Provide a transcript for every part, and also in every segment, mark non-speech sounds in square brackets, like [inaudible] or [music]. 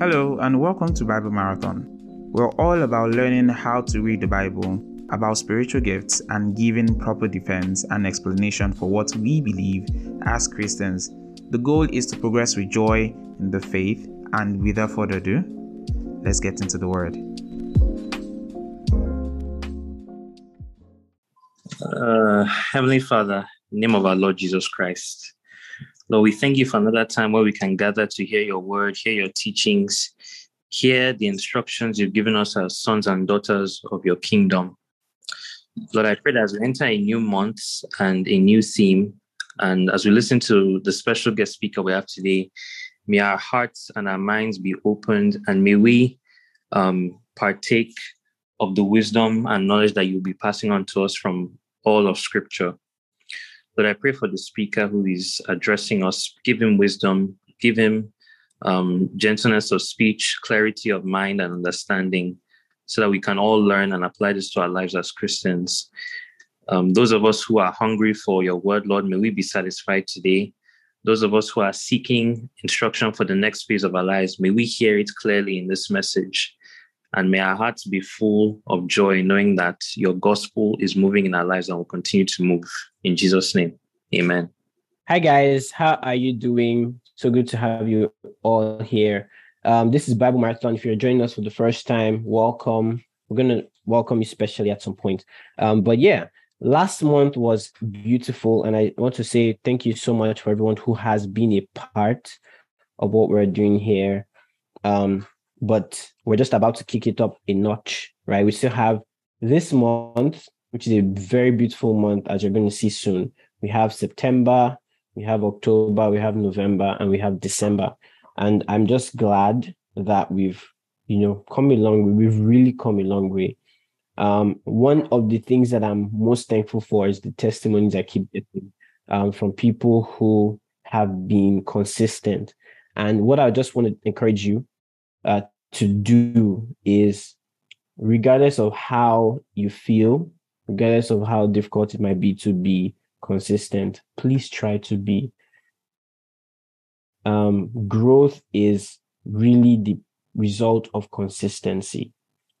Hello, and welcome to Bible Marathon. We're all about learning how to read the Bible, about spiritual gifts, and giving proper defense and explanation for what we believe as Christians. The goal is to progress with joy in the faith, and without further ado, let's get into the Word. Uh, Heavenly Father, name of our Lord Jesus Christ. Lord, we thank you for another time where we can gather to hear your word, hear your teachings, hear the instructions you've given us as sons and daughters of your kingdom. Lord, I pray that as we enter a new month and a new theme, and as we listen to the special guest speaker we have today, may our hearts and our minds be opened, and may we um, partake of the wisdom and knowledge that you'll be passing on to us from all of Scripture. But I pray for the speaker who is addressing us, give him wisdom, give him um, gentleness of speech, clarity of mind, and understanding, so that we can all learn and apply this to our lives as Christians. Um, those of us who are hungry for your word, Lord, may we be satisfied today. Those of us who are seeking instruction for the next phase of our lives, may we hear it clearly in this message. And may our hearts be full of joy, knowing that your gospel is moving in our lives and will continue to move. In Jesus' name, amen. Hi, guys. How are you doing? So good to have you all here. Um, this is Bible Marathon. If you're joining us for the first time, welcome. We're going to welcome you specially at some point. Um, but yeah, last month was beautiful. And I want to say thank you so much for everyone who has been a part of what we're doing here. Um, but we're just about to kick it up a notch, right? We still have this month, which is a very beautiful month, as you're going to see soon. We have September, we have October, we have November, and we have December. And I'm just glad that we've, you know, come a long way. We've really come a long way. Um, one of the things that I'm most thankful for is the testimonies I keep getting um, from people who have been consistent. And what I just want to encourage you uh, to do is regardless of how you feel regardless of how difficult it might be to be consistent please try to be. Um, growth is really the result of consistency.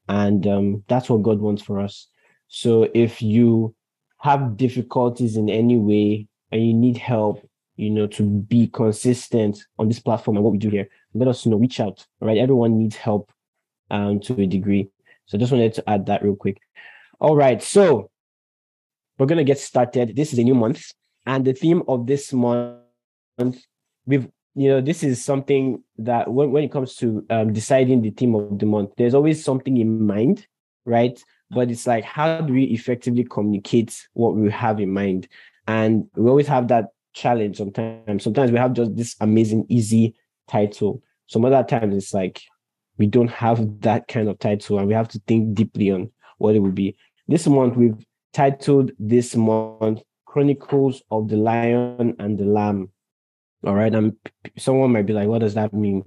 And um, that's what god wants for us. So if you have difficulties in any way and you need help you know, to be consistent on this platform and what we do here, let us know, reach out. right? Everyone needs help um, to a degree. So I just wanted to add that real quick. All right. So we're to get started. This is a new month. And the theme of this month, we've, you know, this is something that when, when it comes to um, deciding the theme of the month, there's always something in mind, right? But it's like, how do we effectively communicate what we have in mind? And we always have that challenge sometimes. Sometimes we have just this amazing, easy title. Some other times it's like we don't have that kind of title and we have to think deeply on what it would be. This month we've titled this month Chronicles of the Lion and the Lamb. All right. And someone might be like, what does that mean?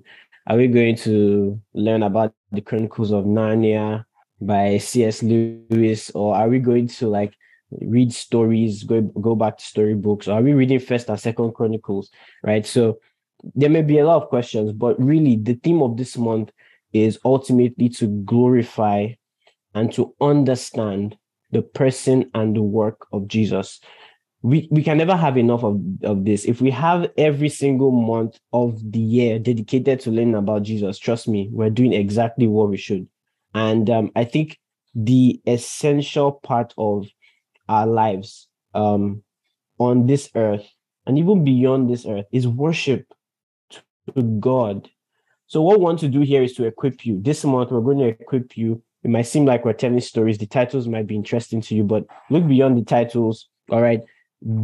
Are we going to learn about the Chronicles of Narnia by C.S. Lewis, or are we going to like read stories, go go back to storybooks? Are we reading First and Second Chronicles? Right. So there may be a lot of questions, but really the theme of this month is ultimately to glorify and to understand the person and the work of Jesus. We, we can never have enough of, of this. If we have every single month of the year dedicated to learning about Jesus, trust me, we're doing exactly what we should. And um, I think the essential part of our lives um, on this earth and even beyond this earth is worship to God. So, what we want to do here is to equip you. This month, we're going to equip you. It might seem like we're telling stories. The titles might be interesting to you, but look beyond the titles. All right.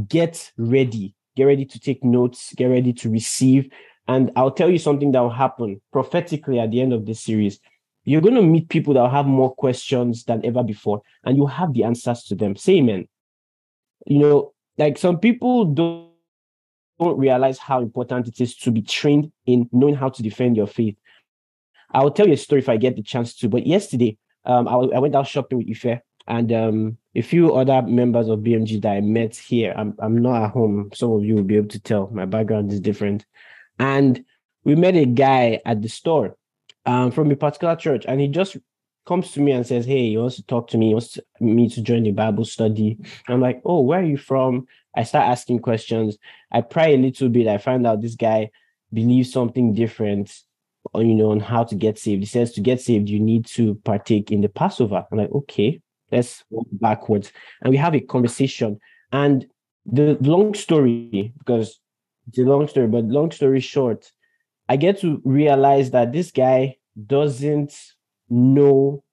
Get ready. Get ready to take notes. Get ready to receive. And I'll tell you something that will happen prophetically at the end of this series you're going to meet people that have more questions than ever before, and you have the answers to them. Say amen. You know, like some people don't, don't realize how important it is to be trained in knowing how to defend your faith. I'll tell you a story if I get the chance to. But yesterday, um, I, I went out shopping with Ife and um, a few other members of BMG that I met here. I'm, I'm not at home. Some of you will be able to tell my background is different. And we met a guy at the store um, from a particular church, and he just comes to me and says, "Hey, he wants to talk to me. He wants me to join the Bible study." I'm like, "Oh, where are you from?" I start asking questions. I pry a little bit. I find out this guy believes something different, on you know, on how to get saved. He says to get saved, you need to partake in the Passover. I'm like, okay, let's walk backwards, and we have a conversation. And the long story, because it's a long story, but long story short, I get to realize that this guy doesn't know.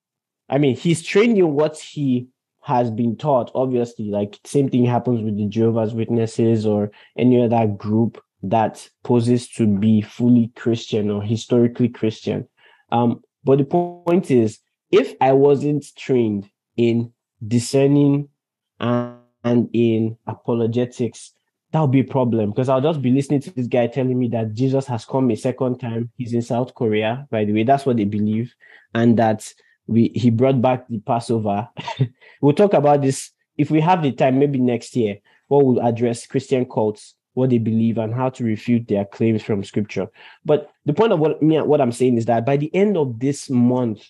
I mean, he's trained in what he has been taught. Obviously, like same thing happens with the Jehovah's Witnesses or any other group that poses to be fully Christian or historically Christian. Um, but the point is, if I wasn't trained in discerning and, and in apologetics, that would be a problem because I'll just be listening to this guy telling me that Jesus has come a second time. He's in South Korea, by the way. That's what they believe. And that we he brought back the Passover. [laughs] we'll talk about this if we have the time, maybe next year, what we'll address Christian cults, what they believe, and how to refute their claims from scripture. But the point of what me what I'm saying is that by the end of this month,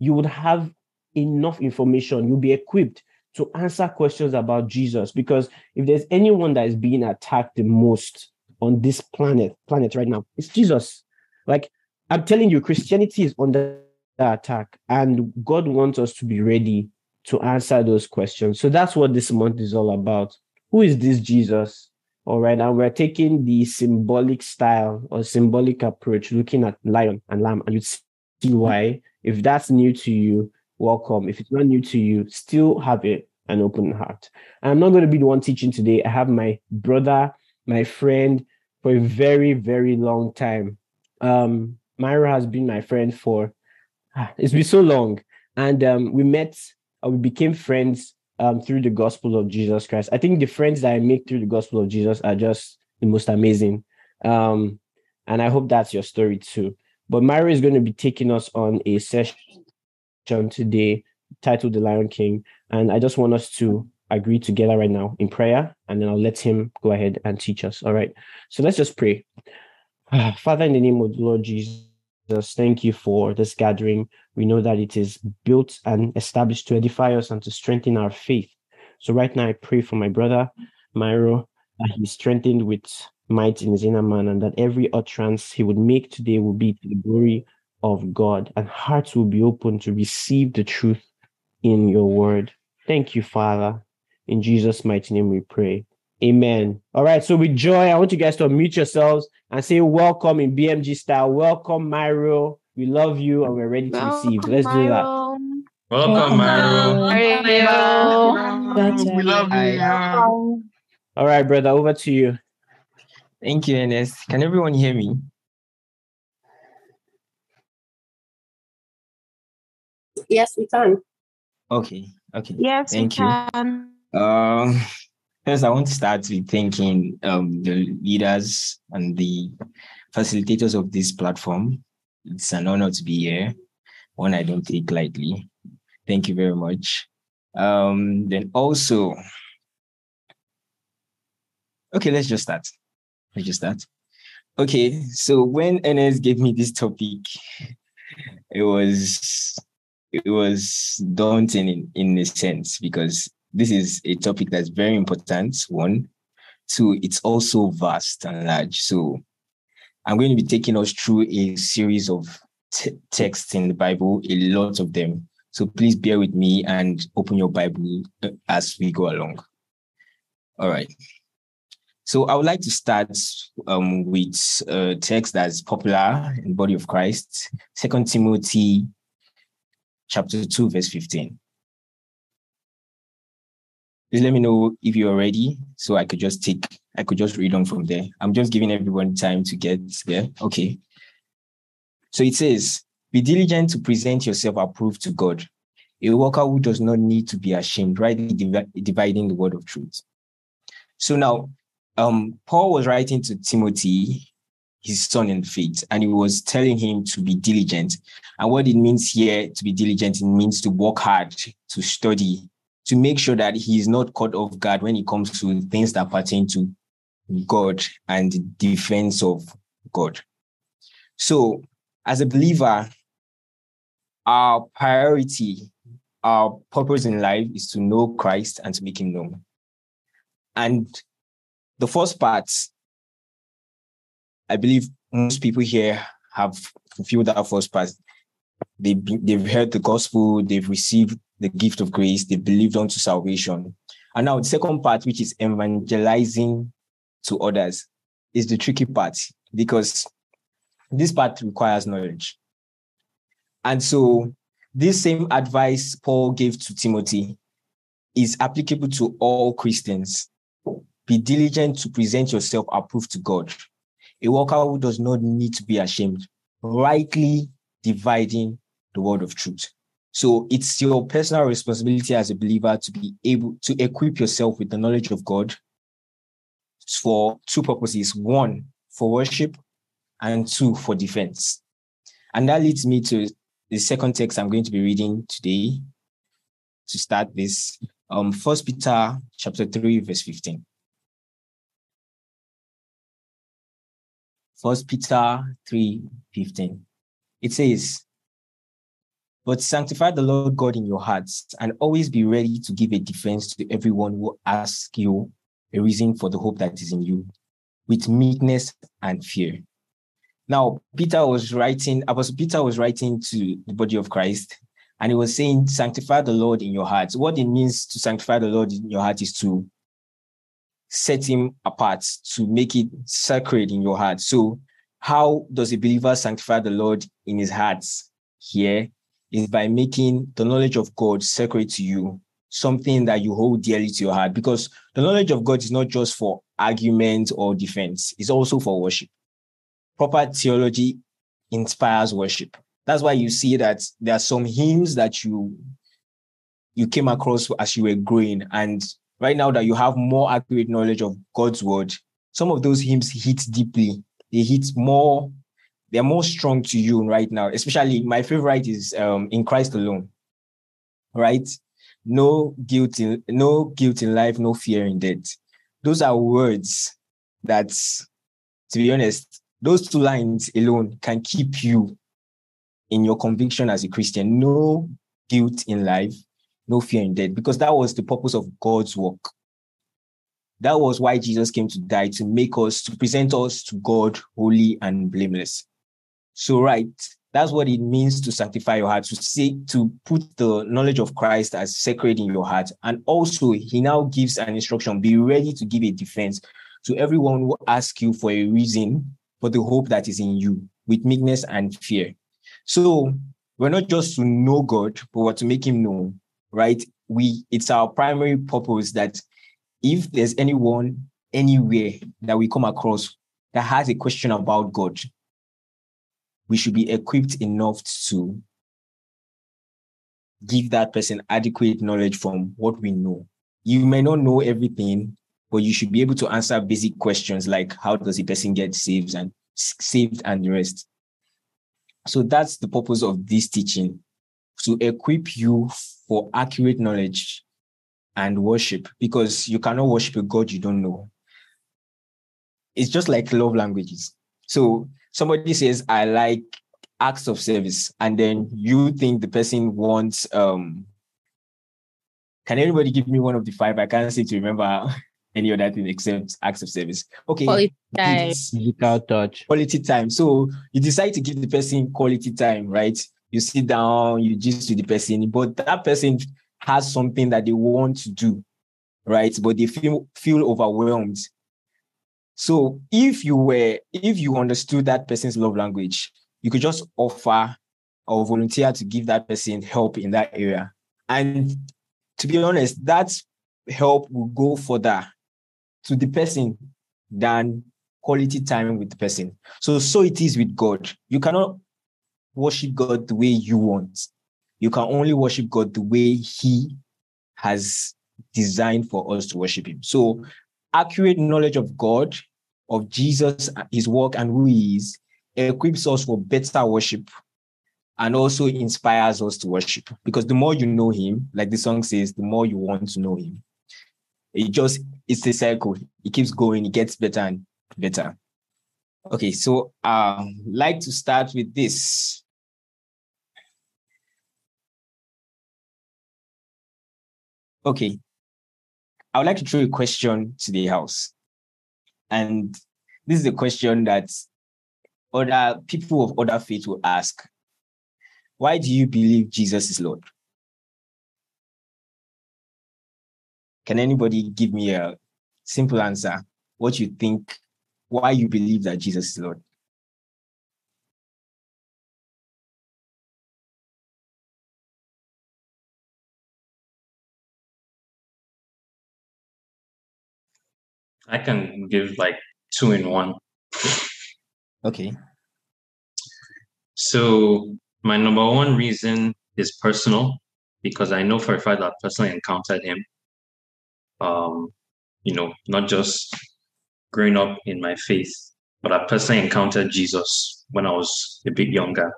you would have enough information, you'll be equipped to answer questions about Jesus. Because if there's anyone that is being attacked the most on this planet, planet right now, it's Jesus. Like I'm telling you, Christianity is under attack, and God wants us to be ready to answer those questions. So that's what this month is all about. Who is this Jesus? All right, and we're taking the symbolic style or symbolic approach, looking at lion and lamb, and you see why. If that's new to you, welcome. If it's not new to you, still have it an open heart. I'm not going to be the one teaching today. I have my brother, my friend for a very, very long time. Um, Mairo has been my friend for ah, it's been so long. And um, we met, uh, we became friends um, through the gospel of Jesus Christ. I think the friends that I make through the gospel of Jesus are just the most amazing. Um, and I hope that's your story too. But Mairo is going to be taking us on a session today titled The Lion King. And I just want us to agree together right now in prayer, and then I'll let him go ahead and teach us. All right. So let's just pray. [sighs] Father, in the name of the Lord Jesus, thank you for this gathering. We know that it is built and established to edify us and to strengthen our faith. So right now, I pray for my brother, Mairo, that he's strengthened with might in his inner man, and that every utterance he would make today will be to the glory of God, and hearts will be open to receive the truth in your word. Thank you, Father. In Jesus' mighty name we pray. Amen. All right. So with joy, I want you guys to unmute yourselves and say welcome in BMG style. Welcome, Mairo. We love you and we're ready to welcome, receive. Let's Mairo. do that. Welcome, Mairo. We love you. All right, brother. Over to you. Thank you, Ernest. Can everyone hear me? Yes, we can. Okay. Okay. Yes, Thank you. Can. Um, first, I want to start with thanking um, the leaders and the facilitators of this platform. It's an honor to be here, one I don't take lightly. Thank you very much. Um, then also, okay, let's just start. Let's just start. Okay, so when Ernest gave me this topic, it was it was daunting in, in a sense because this is a topic that's very important. One, two, it's also vast and large. So I'm going to be taking us through a series of t- texts in the Bible, a lot of them. So please bear with me and open your Bible uh, as we go along. All right. So I would like to start um, with a text that's popular in the body of Christ, Second Timothy chapter 2, verse 15. Please let me know if you're ready so I could just take, I could just read on from there. I'm just giving everyone time to get there. Okay. So it says, Be diligent to present yourself approved to God, a worker who does not need to be ashamed, rightly dividing the word of truth. So now, um, Paul was writing to Timothy his son in faith, and he was telling him to be diligent. And what it means here to be diligent, it means to work hard, to study, to make sure that he is not caught off guard when it comes to things that pertain to God and defense of God. So as a believer, our priority, our purpose in life is to know Christ and to make him known. And the first part, I believe most people here have fulfilled that first part. They, they've heard the gospel, they've received the gift of grace, they've believed unto salvation. And now the second part, which is evangelizing to others, is the tricky part because this part requires knowledge. And so this same advice Paul gave to Timothy is applicable to all Christians. Be diligent to present yourself approved to God, a worker who does not need to be ashamed, rightly dividing the word of truth. So it's your personal responsibility as a believer to be able to equip yourself with the knowledge of God for two purposes one, for worship, and two, for defense. And that leads me to the second text I'm going to be reading today to start this. Um, First Peter chapter 3, verse 15. First Peter 3, 15. It says, But sanctify the Lord God in your hearts, and always be ready to give a defense to everyone who asks you a reason for the hope that is in you, with meekness and fear. Now, Peter was writing, Apostle Peter was writing to the body of Christ, and he was saying, Sanctify the Lord in your hearts. What it means to sanctify the Lord in your heart is to set him apart, to make it sacred in your heart. So, how does a believer sanctify the Lord in his heart here? Is by making the knowledge of God sacred to you, something that you hold dearly to your heart. Because the knowledge of God is not just for argument or defense, it's also for worship. Proper theology inspires worship. That's why you see that there are some hymns that you you came across as you were growing. And right now that you have more accurate knowledge of God's word, some of those hymns hit deeply. They hit more, they're more strong to you right now. Especially my favorite is um, in Christ alone. Right? No guilt in no guilt in life, no fear in death. Those are words that, to be honest, those two lines alone can keep you in your conviction as a Christian. No guilt in life, no fear in death, because that was the purpose of God's work. That was why Jesus came to die, to make us, to present us to God holy and blameless. So, right, that's what it means to sanctify your heart, to say, to put the knowledge of Christ as sacred in your heart. And also, he now gives an instruction be ready to give a defense to everyone who asks you for a reason for the hope that is in you with meekness and fear. So, we're not just to know God, but we're to make him known, right? We it's our primary purpose that if there's anyone anywhere that we come across that has a question about God, we should be equipped enough to give that person adequate knowledge from what we know. You may not know everything, but you should be able to answer basic questions like how does a person get saved and saved and the rest. So that's the purpose of this teaching to equip you for accurate knowledge and worship because you cannot worship a God you don't know. It's just like love languages. So somebody says, I like acts of service, and then you think the person wants um can anybody give me one of the five? I can't seem to remember [laughs] any other thing except acts of service. Okay. Quality time. Physical touch. Quality time. So you decide to give the person quality time, right? You sit down, you just to the person, but that person has something that they want to do, right? But they feel feel overwhelmed. So if you were, if you understood that person's love language, you could just offer or volunteer to give that person help in that area. And to be honest, that help will go further to the person than quality time with the person. So, so it is with God. You cannot worship God the way you want. You can only worship God the way He has designed for us to worship Him. So, accurate knowledge of God, of Jesus, His work, and who He is equips us for better worship and also inspires us to worship. Because the more you know Him, like the song says, the more you want to know Him. It just, it's a cycle. It keeps going, it gets better and better. Okay, so I uh like to start with this. Okay. I would like to throw a question to the house. And this is a question that other people of other faith will ask. Why do you believe Jesus is Lord? Can anybody give me a simple answer? What you think, why you believe that Jesus is Lord? I can give like two in one. Okay. So my number one reason is personal because I know for a fact that I personally encountered him. Um, you know, not just growing up in my faith, but I personally encountered Jesus when I was a bit younger.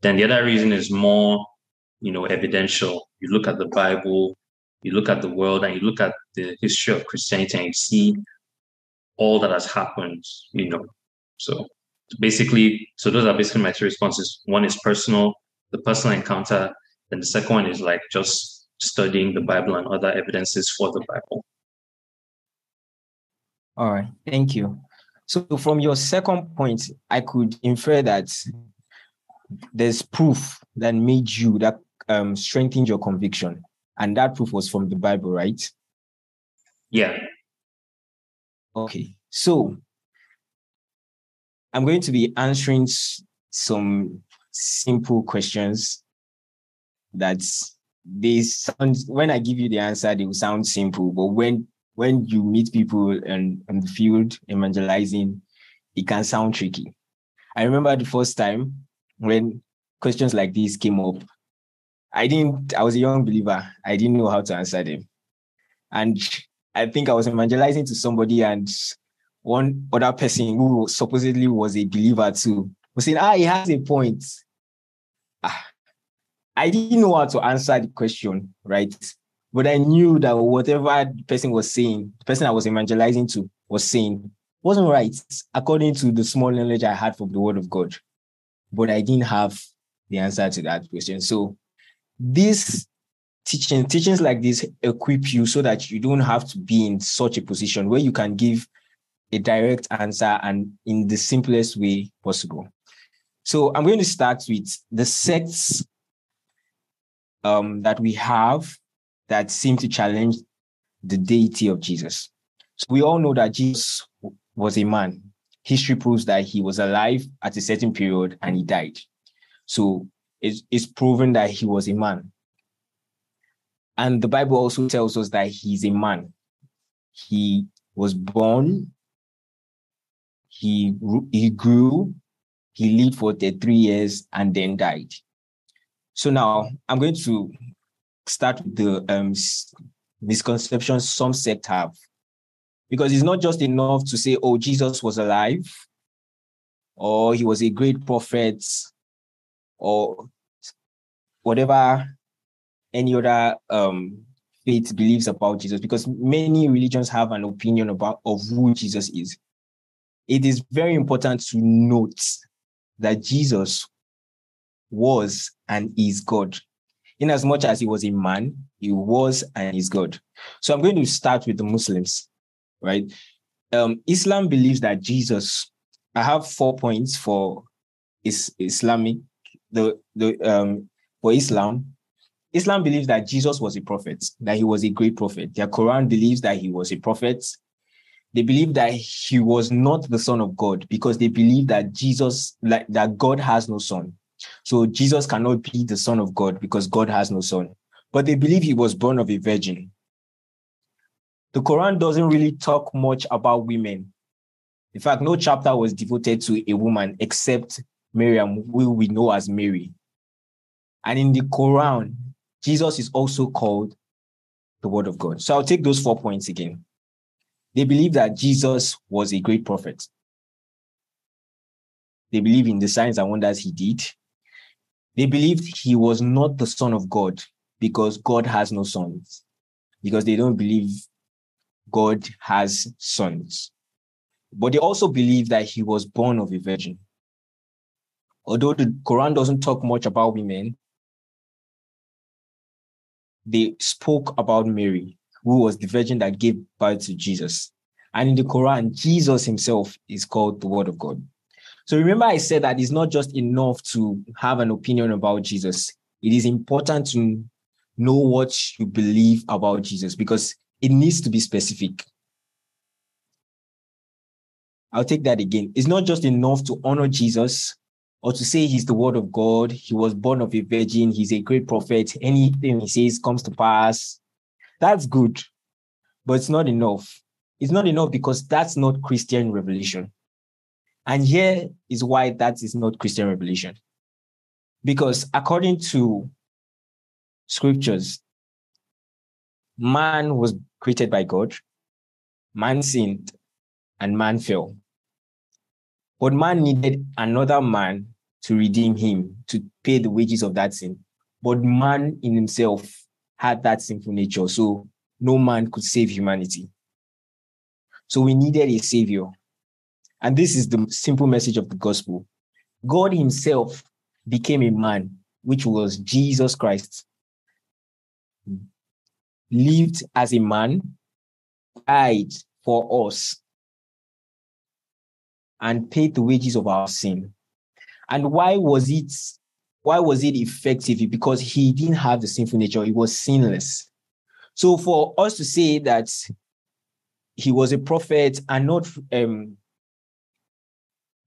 Then the other reason is more, you know, evidential. You look at the Bible, you look at the world, and you look at the history of Christianity, and you see all that has happened, you know. So basically, so those are basically my two responses. One is personal, the personal encounter, and the second one is like just studying the Bible and other evidences for the Bible. All right, thank you. So from your second point, I could infer that there's proof that made you that um, strengthened your conviction, and that proof was from the Bible, right? Yeah. Okay, so I'm going to be answering some simple questions that they sound when I give you the answer, they will sound simple, but when when you meet people and in the field evangelizing, it can sound tricky. I remember the first time when questions like these came up. I didn't, I was a young believer. I didn't know how to answer them. And I think I was evangelizing to somebody, and one other person who supposedly was a believer too was saying, Ah, he has a point. Ah, I didn't know how to answer the question, right? But I knew that whatever the person was saying, the person I was evangelizing to was saying, wasn't right according to the small knowledge I had from the word of God. But I didn't have the answer to that question. So this teaching, teachings like this equip you so that you don't have to be in such a position where you can give a direct answer and in the simplest way possible. So I'm going to start with the sects um, that we have that seem to challenge the deity of Jesus. So we all know that Jesus was a man. History proves that he was alive at a certain period and he died. So it's, it's proven that he was a man. And the Bible also tells us that he's a man. He was born, he, he grew, he lived for three years and then died. So now I'm going to start with the um, misconceptions some sect have. Because it's not just enough to say, oh, Jesus was alive, or he was a great prophet, or whatever any other um, faith believes about Jesus, because many religions have an opinion about of who Jesus is. It is very important to note that Jesus was and is God. In as much as he was a man, he was and is God. So I'm going to start with the Muslims, right? Um, Islam believes that Jesus, I have four points for is Islamic, the, the um, for Islam. Islam believes that Jesus was a prophet, that he was a great prophet. Their Quran believes that he was a prophet. They believe that he was not the son of God because they believe that Jesus, like that God has no son. So Jesus cannot be the son of God because God has no son. But they believe he was born of a virgin. The Quran doesn't really talk much about women. In fact, no chapter was devoted to a woman except Miriam, who we know as Mary. And in the Quran, Jesus is also called the Word of God. So I'll take those four points again. They believe that Jesus was a great prophet. They believe in the signs and wonders he did. They believed he was not the son of God because God has no sons, because they don't believe God has sons. but they also believe that he was born of a virgin. Although the Quran doesn't talk much about women, they spoke about Mary, who was the virgin that gave birth to Jesus. And in the Quran, Jesus himself is called the Word of God. So remember, I said that it's not just enough to have an opinion about Jesus. It is important to know what you believe about Jesus because it needs to be specific. I'll take that again. It's not just enough to honor Jesus or to say he's the word of God. He was born of a virgin. He's a great prophet. Anything he says comes to pass. That's good, but it's not enough. It's not enough because that's not Christian revelation. And here is why that is not Christian revelation. Because according to scriptures, man was created by God, man sinned, and man fell. But man needed another man to redeem him, to pay the wages of that sin. But man in himself had that sinful nature. So no man could save humanity. So we needed a savior. And this is the simple message of the gospel God himself became a man, which was Jesus Christ, lived as a man, died for us, and paid the wages of our sin. And why was it why was it effective? Because he didn't have the sinful nature, he was sinless. So for us to say that he was a prophet and not um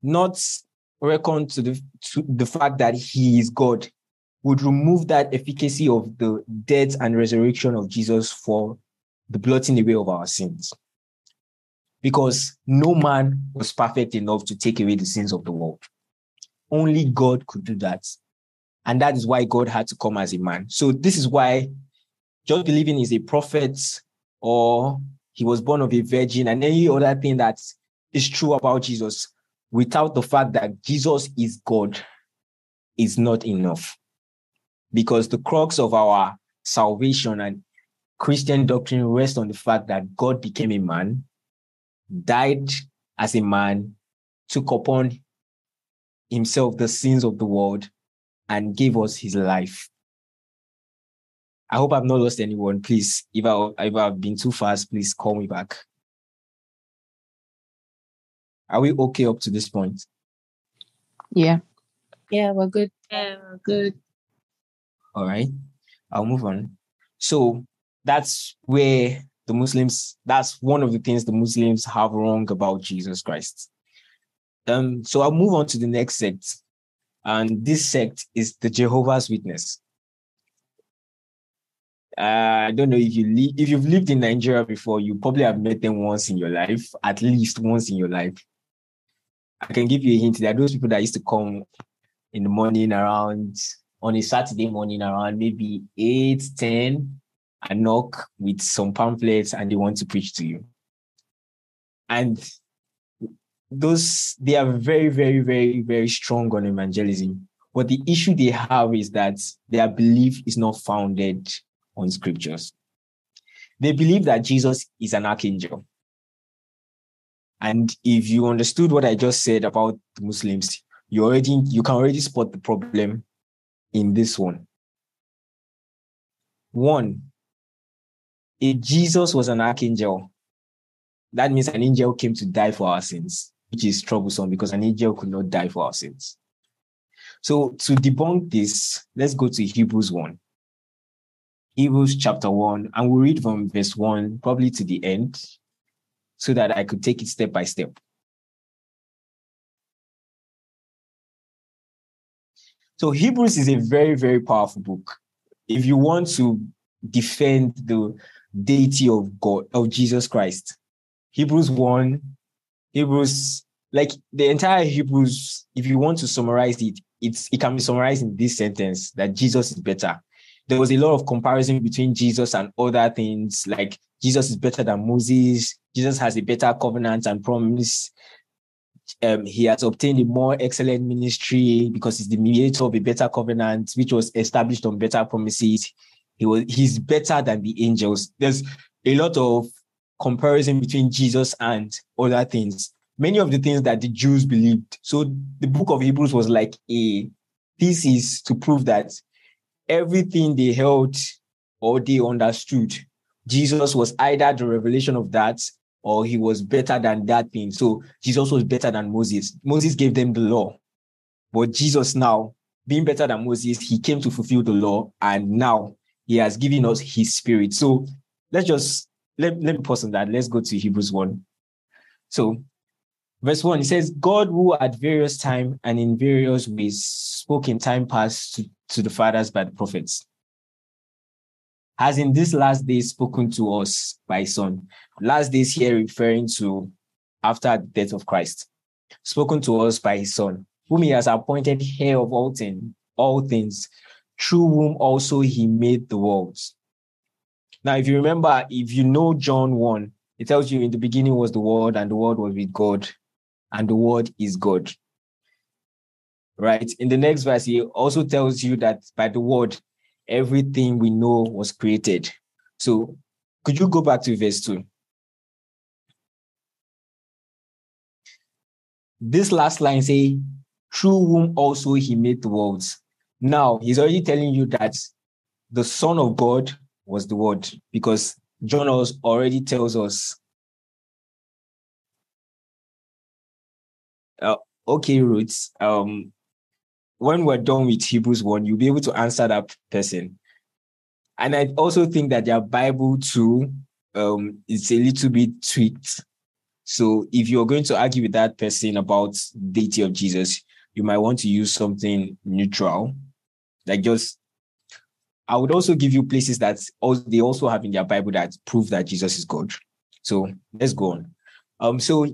not reckon to the to the fact that he is God would remove that efficacy of the death and resurrection of Jesus for the blotting away of our sins. Because no man was perfect enough to take away the sins of the world. Only God could do that. And that is why God had to come as a man. So this is why just believing is a prophet or he was born of a virgin and any other thing that is true about Jesus without the fact that Jesus is God is not enough because the crux of our salvation and Christian doctrine rests on the fact that God became a man, died as a man, took upon himself the sins of the world, and gave us his life. I hope I've not lost anyone. Please, if, I, if I've been too fast, please call me back. Are we okay up to this point? Yeah. Yeah, we're good. Yeah, we're good. All right. I'll move on. So that's where the Muslims, that's one of the things the Muslims have wrong about Jesus Christ. Um, so I'll move on to the next sect. And this sect is the Jehovah's Witness. Uh, I don't know if you li- if you've lived in Nigeria before, you probably have met them once in your life, at least once in your life. I can give you a hint. There are those people that used to come in the morning around on a Saturday morning around maybe 8, 10, and knock with some pamphlets and they want to preach to you. And those, they are very, very, very, very strong on evangelism. But the issue they have is that their belief is not founded on scriptures. They believe that Jesus is an archangel. And if you understood what I just said about Muslims, you already you can already spot the problem in this one. One, if Jesus was an archangel, that means an angel came to die for our sins, which is troublesome because an angel could not die for our sins. So to debunk this, let's go to Hebrews 1. Hebrews chapter 1, and we'll read from verse 1 probably to the end so that I could take it step by step. So Hebrews is a very, very powerful book. If you want to defend the deity of God, of Jesus Christ, Hebrews 1, Hebrews, like the entire Hebrews, if you want to summarize it, it's it can be summarized in this sentence that Jesus is better. There was a lot of comparison between Jesus and other things, like Jesus is better than Moses, Jesus has a better covenant and promise um, he has obtained a more excellent ministry because he's the mediator of a better covenant, which was established on better promises. He was he's better than the angels. There's a lot of comparison between Jesus and other things. many of the things that the Jews believed. So the book of Hebrews was like a thesis to prove that everything they held or they understood, Jesus was either the revelation of that or he was better than that thing. So Jesus was better than Moses. Moses gave them the law. But Jesus now, being better than Moses, he came to fulfill the law and now he has given us his spirit. So let's just let, let me pause on that. Let's go to Hebrews 1. So verse 1, it says, God who at various time and in various ways spoke in time past to, to the fathers by the prophets, has in this last days spoken to us by son. Last days here referring to after the death of Christ, spoken to us by his son, whom he has appointed heir of all things, all things, through whom also he made the worlds. Now, if you remember, if you know John 1, it tells you in the beginning was the word, and the word was with God, and the word is God. Right? In the next verse, he also tells you that by the word, everything we know was created. So could you go back to verse 2? This last line say, through whom also he made the worlds. Now he's already telling you that the Son of God was the word because John already tells us. Uh, okay, Roots. Um, when we're done with Hebrews 1, you'll be able to answer that person. And I also think that their Bible too um, is a little bit tweaked. So if you're going to argue with that person about deity of Jesus, you might want to use something neutral, like just. I would also give you places that they also have in their Bible that prove that Jesus is God. So let's go on. Um, so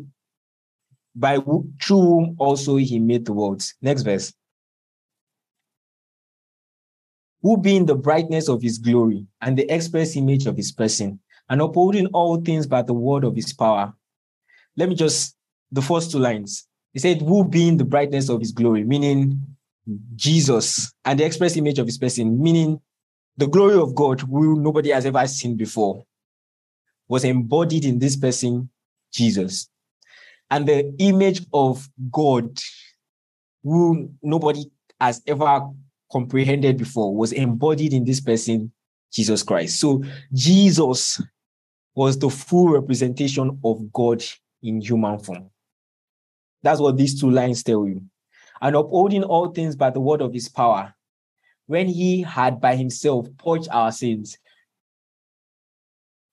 by through whom also he made the worlds. Next verse who being the brightness of his glory and the express image of his person, and upholding all things by the word of his power. Let me just, the first two lines. He said, who being the brightness of his glory, meaning Jesus, and the express image of his person, meaning the glory of God, who nobody has ever seen before, was embodied in this person, Jesus. And the image of God, who nobody has ever comprehended before was embodied in this person, Jesus Christ. So Jesus was the full representation of God in human form. That's what these two lines tell you. And upholding all things by the word of his power, when he had by himself purged our sins,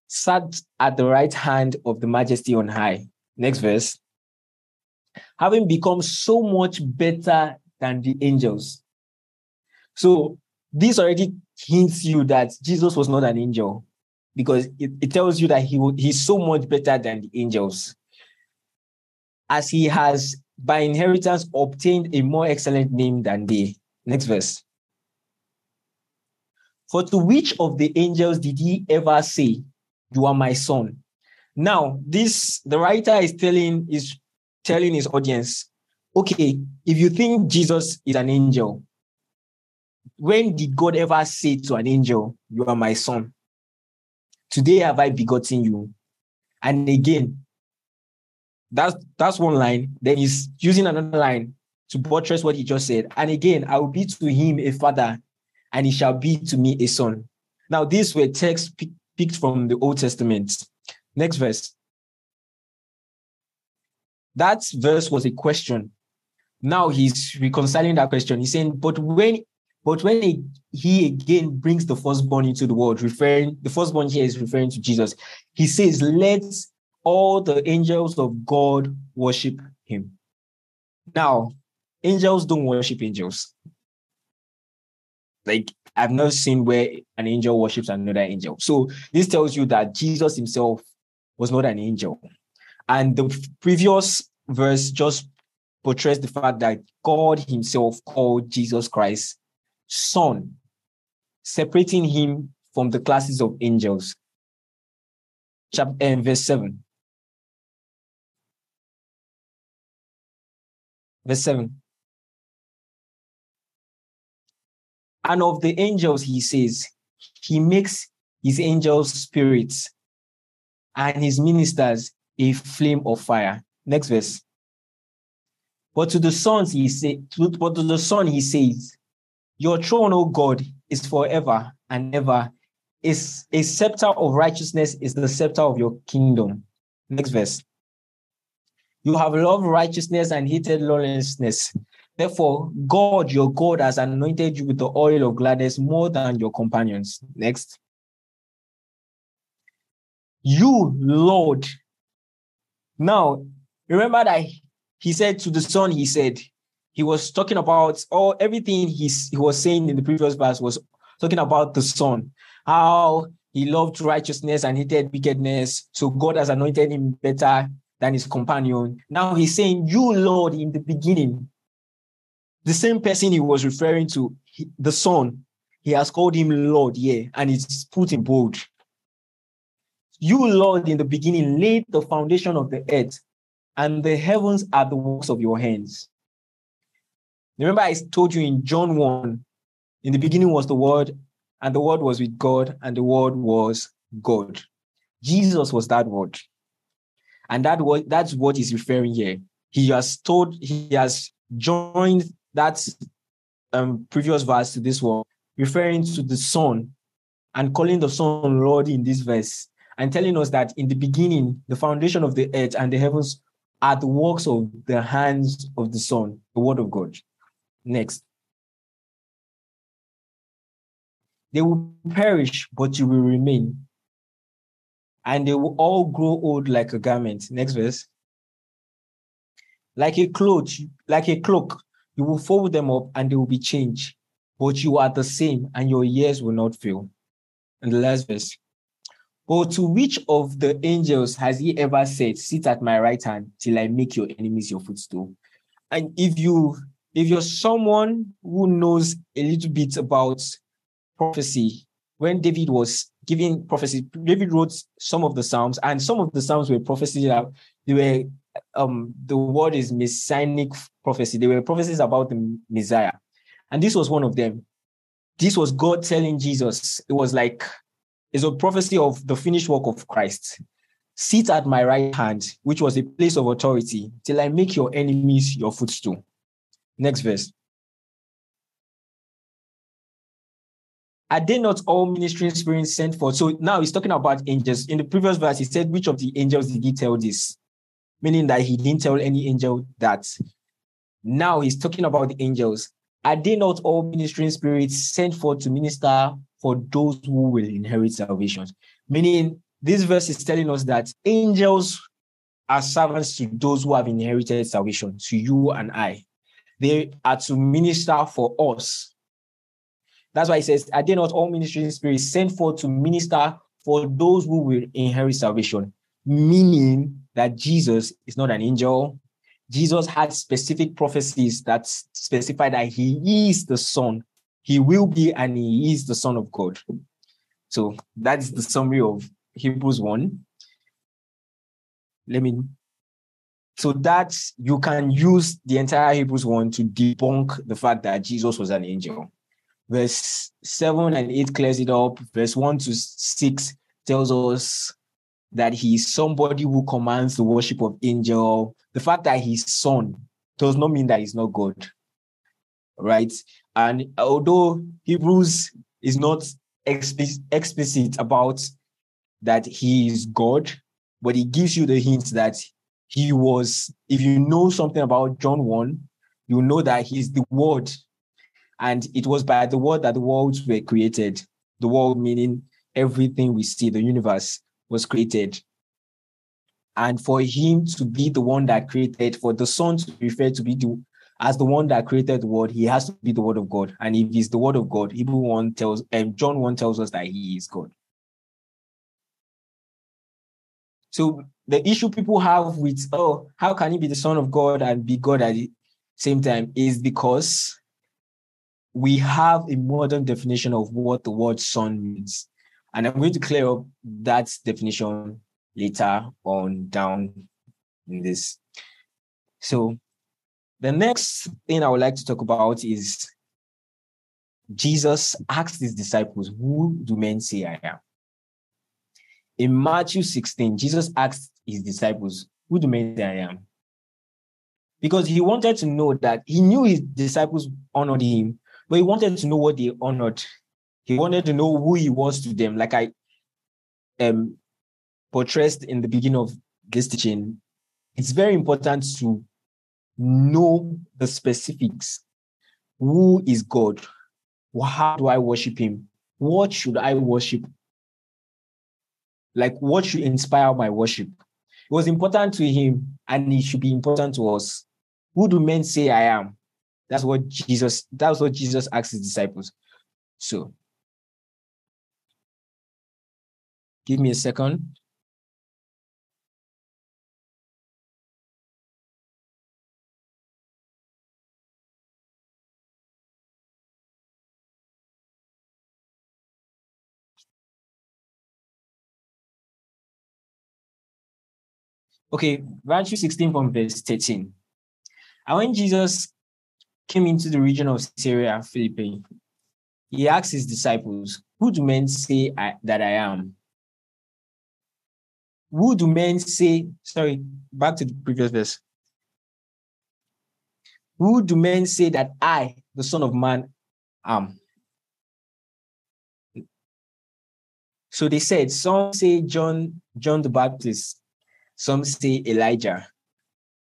sat at the right hand of the majesty on high. Next verse. Having become so much better than the angels, so this already hints you that Jesus was not an angel because it, it tells you that he he's so much better than the angels. As he has by inheritance obtained a more excellent name than they. Next verse. For to which of the angels did he ever say, You are my son? Now, this the writer is telling is telling his audience, okay, if you think Jesus is an angel, when did God ever say to an angel, You are my son? Today have I begotten you. And again, that's that's one line. Then he's using another line to buttress what he just said. And again, I will be to him a father, and he shall be to me a son. Now, these were texts picked from the Old Testament. Next verse. That verse was a question. Now he's reconciling that question. He's saying, But when but when he, again brings the firstborn into the world, referring the firstborn here is referring to Jesus, he says, Let all the angels of God worship him. Now, angels don't worship angels. Like I've not seen where an angel worships another angel. So this tells you that Jesus himself was not an angel. And the previous verse just portrays the fact that God himself called Jesus Christ son, separating him from the classes of angels. Chapter eh, and verse 7. Verse 7. And of the angels, he says, he makes his angels spirits and his ministers a flame of fire. Next verse. But to the sons he say, but to the son he says, Your throne, O God, is forever and ever. Is a scepter of righteousness is the scepter of your kingdom. Next verse. You have loved righteousness and hated lawlessness. Therefore, God, your God, has anointed you with the oil of gladness more than your companions. Next. You, Lord. Now, remember that he said to the son, he said, he was talking about all everything he's, he was saying in the previous verse was talking about the son, how he loved righteousness and hated wickedness. So God has anointed him better than his companion. Now he's saying, You, Lord, in the beginning, the same person he was referring to, he, the son, he has called him Lord, yeah, and it's put in bold. You, Lord, in the beginning laid the foundation of the earth, and the heavens are the works of your hands. Remember, I told you in John 1, in the beginning was the Word, and the Word was with God, and the Word was God. Jesus was that Word. And that was that's what he's referring here. He has told, he has joined that um, previous verse to this one, referring to the Son and calling the Son Lord in this verse, and telling us that in the beginning, the foundation of the earth and the heavens are the works of the hands of the Son, the Word of God. Next. They will perish, but you will remain. And they will all grow old like a garment. Next verse. Like a cloak, like a cloak, you will fold them up and they will be changed. But you are the same, and your years will not fail. And the last verse. But to which of the angels has he ever said, Sit at my right hand till I make your enemies your footstool? And if you if you're someone who knows a little bit about prophecy, when David was giving prophecy, David wrote some of the Psalms, and some of the Psalms were prophecies that they were um the word is messianic prophecy. There were prophecies about the Messiah. And this was one of them. This was God telling Jesus, it was like it's a prophecy of the finished work of Christ. Sit at my right hand, which was a place of authority, till I make your enemies your footstool. Next verse. Are they not all ministering spirits sent for? So now he's talking about angels. In the previous verse, he said, Which of the angels did he tell this? Meaning that he didn't tell any angel that. Now he's talking about the angels. Are they not all ministering spirits sent forth to minister for those who will inherit salvation? Meaning, this verse is telling us that angels are servants to those who have inherited salvation, to you and I. They are to minister for us. That's why he says, Are they not all ministering spirits sent forth to minister for those who will inherit salvation? Meaning that Jesus is not an angel. Jesus had specific prophecies that specify that he is the Son. He will be and he is the Son of God. So that's the summary of Hebrews 1. Let me so that you can use the entire Hebrews 1 to debunk the fact that Jesus was an angel. Verse 7 and 8 clears it up. Verse 1 to 6 tells us that he is somebody who commands the worship of angel. The fact that he's son does not mean that he's not God. Right? And although Hebrews is not explicit, about that he is God, but he gives you the hint that he was, if you know something about John 1, you know that he's the word. And it was by the word that the worlds were created. The world meaning everything we see, the universe was created. And for him to be the one that created, for the son to be referred to be the as the one that created the world, he has to be the word of God. And if he's the word of God, Hebrew 1 tells and John 1 tells us that he is God. So the issue people have with, oh, how can he be the son of God and be God at the same time is because we have a modern definition of what the word son means. And I'm going to clear up that definition later on down in this. So the next thing I would like to talk about is Jesus asked his disciples, Who do men say I am? In Matthew 16, Jesus asked his disciples, Who do men say I am? because he wanted to know that he knew his disciples honored him, but he wanted to know what they honored. He wanted to know who he was to them, like I um portrayed in the beginning of this teaching. It's very important to know the specifics. Who is God? How do I worship him? What should I worship? Like, what should inspire my worship? It was important to him, and it should be important to us. Who do men say I am? That's what Jesus, that's what Jesus asked his disciples. So give me a second. Okay, Matthew 16 from verse 13. And when Jesus came into the region of Caesarea Philippi, he asked his disciples, Who do men say I, that I am? Who do men say, sorry, back to the previous verse. Who do men say that I, the Son of Man, am? So they said, some say John, John the Baptist, some say Elijah,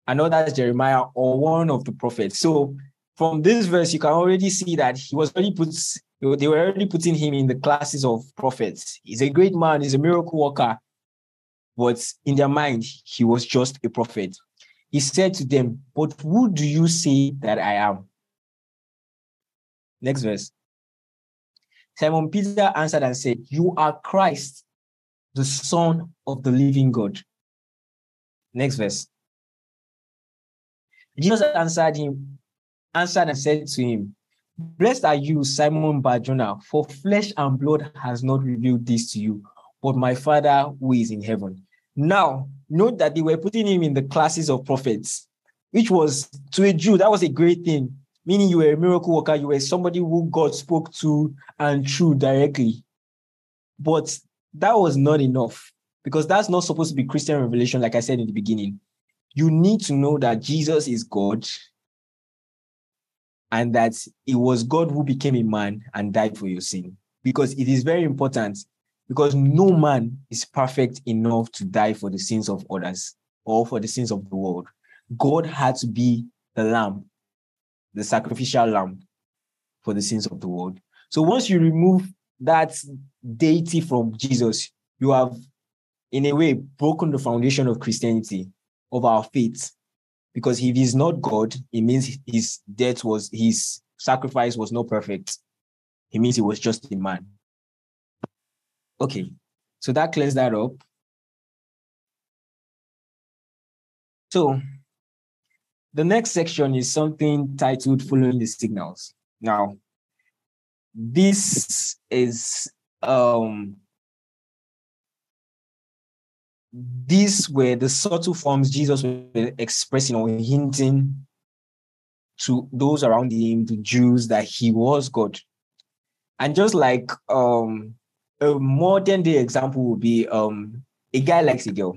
and others Jeremiah or one of the prophets. So from this verse, you can already see that he was already put, they were already putting him in the classes of prophets. He's a great man, he's a miracle worker. But in their mind, he was just a prophet. He said to them, But who do you say that I am? Next verse. Simon Peter answered and said, You are Christ, the Son of the living God. Next verse. Jesus answered him, answered and said to him, Blessed are you, Simon Barjona, for flesh and blood has not revealed this to you, but my Father who is in heaven. Now, note that they were putting him in the classes of prophets, which was to a Jew, that was a great thing, meaning you were a miracle worker, you were somebody who God spoke to and through directly. But that was not enough because that's not supposed to be Christian revelation, like I said in the beginning. You need to know that Jesus is God and that it was God who became a man and died for your sin. Because it is very important, because no man is perfect enough to die for the sins of others or for the sins of the world. God had to be the lamb, the sacrificial lamb for the sins of the world. So once you remove that deity from Jesus, you have in a way, broken the foundation of Christianity, of our faith. Because if he's not God, it means his death was, his sacrifice was not perfect. It means he was just a man. Okay, so that clears that up. So the next section is something titled Following the Signals. Now, this is um these were the subtle forms Jesus was expressing or hinting to those around him, the Jews, that he was God. And just like um, a modern day example would be um, a guy likes a girl,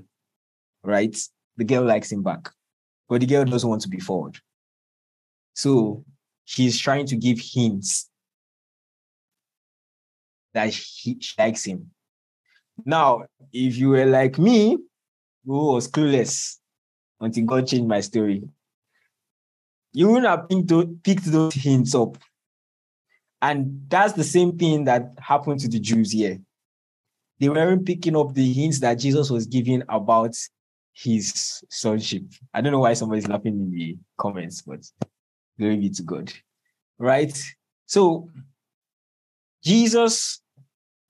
right? The girl likes him back, but the girl doesn't want to be forward. So he's trying to give hints that he, she likes him. Now, if you were like me, who was clueless until God changed my story, you wouldn't have picked, picked those hints up. And that's the same thing that happened to the Jews here. They weren't picking up the hints that Jesus was giving about his sonship. I don't know why somebody's laughing in the comments, but glory be to God. Right? So, Jesus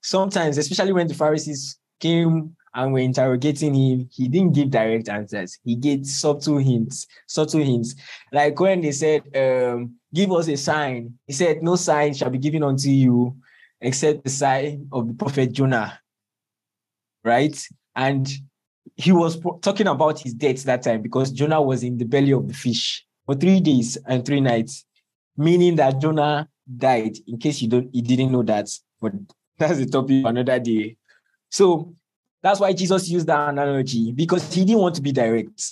sometimes, especially when the Pharisees came and were interrogating him, he didn't give direct answers. He gave subtle hints, subtle hints. Like when they said, um, give us a sign, he said, No sign shall be given unto you except the sign of the prophet Jonah. Right? And he was talking about his death that time because Jonah was in the belly of the fish for three days and three nights, meaning that Jonah died. In case you don't, you didn't know that, but [laughs] that's the topic another day. So that's why Jesus used that analogy because he didn't want to be direct.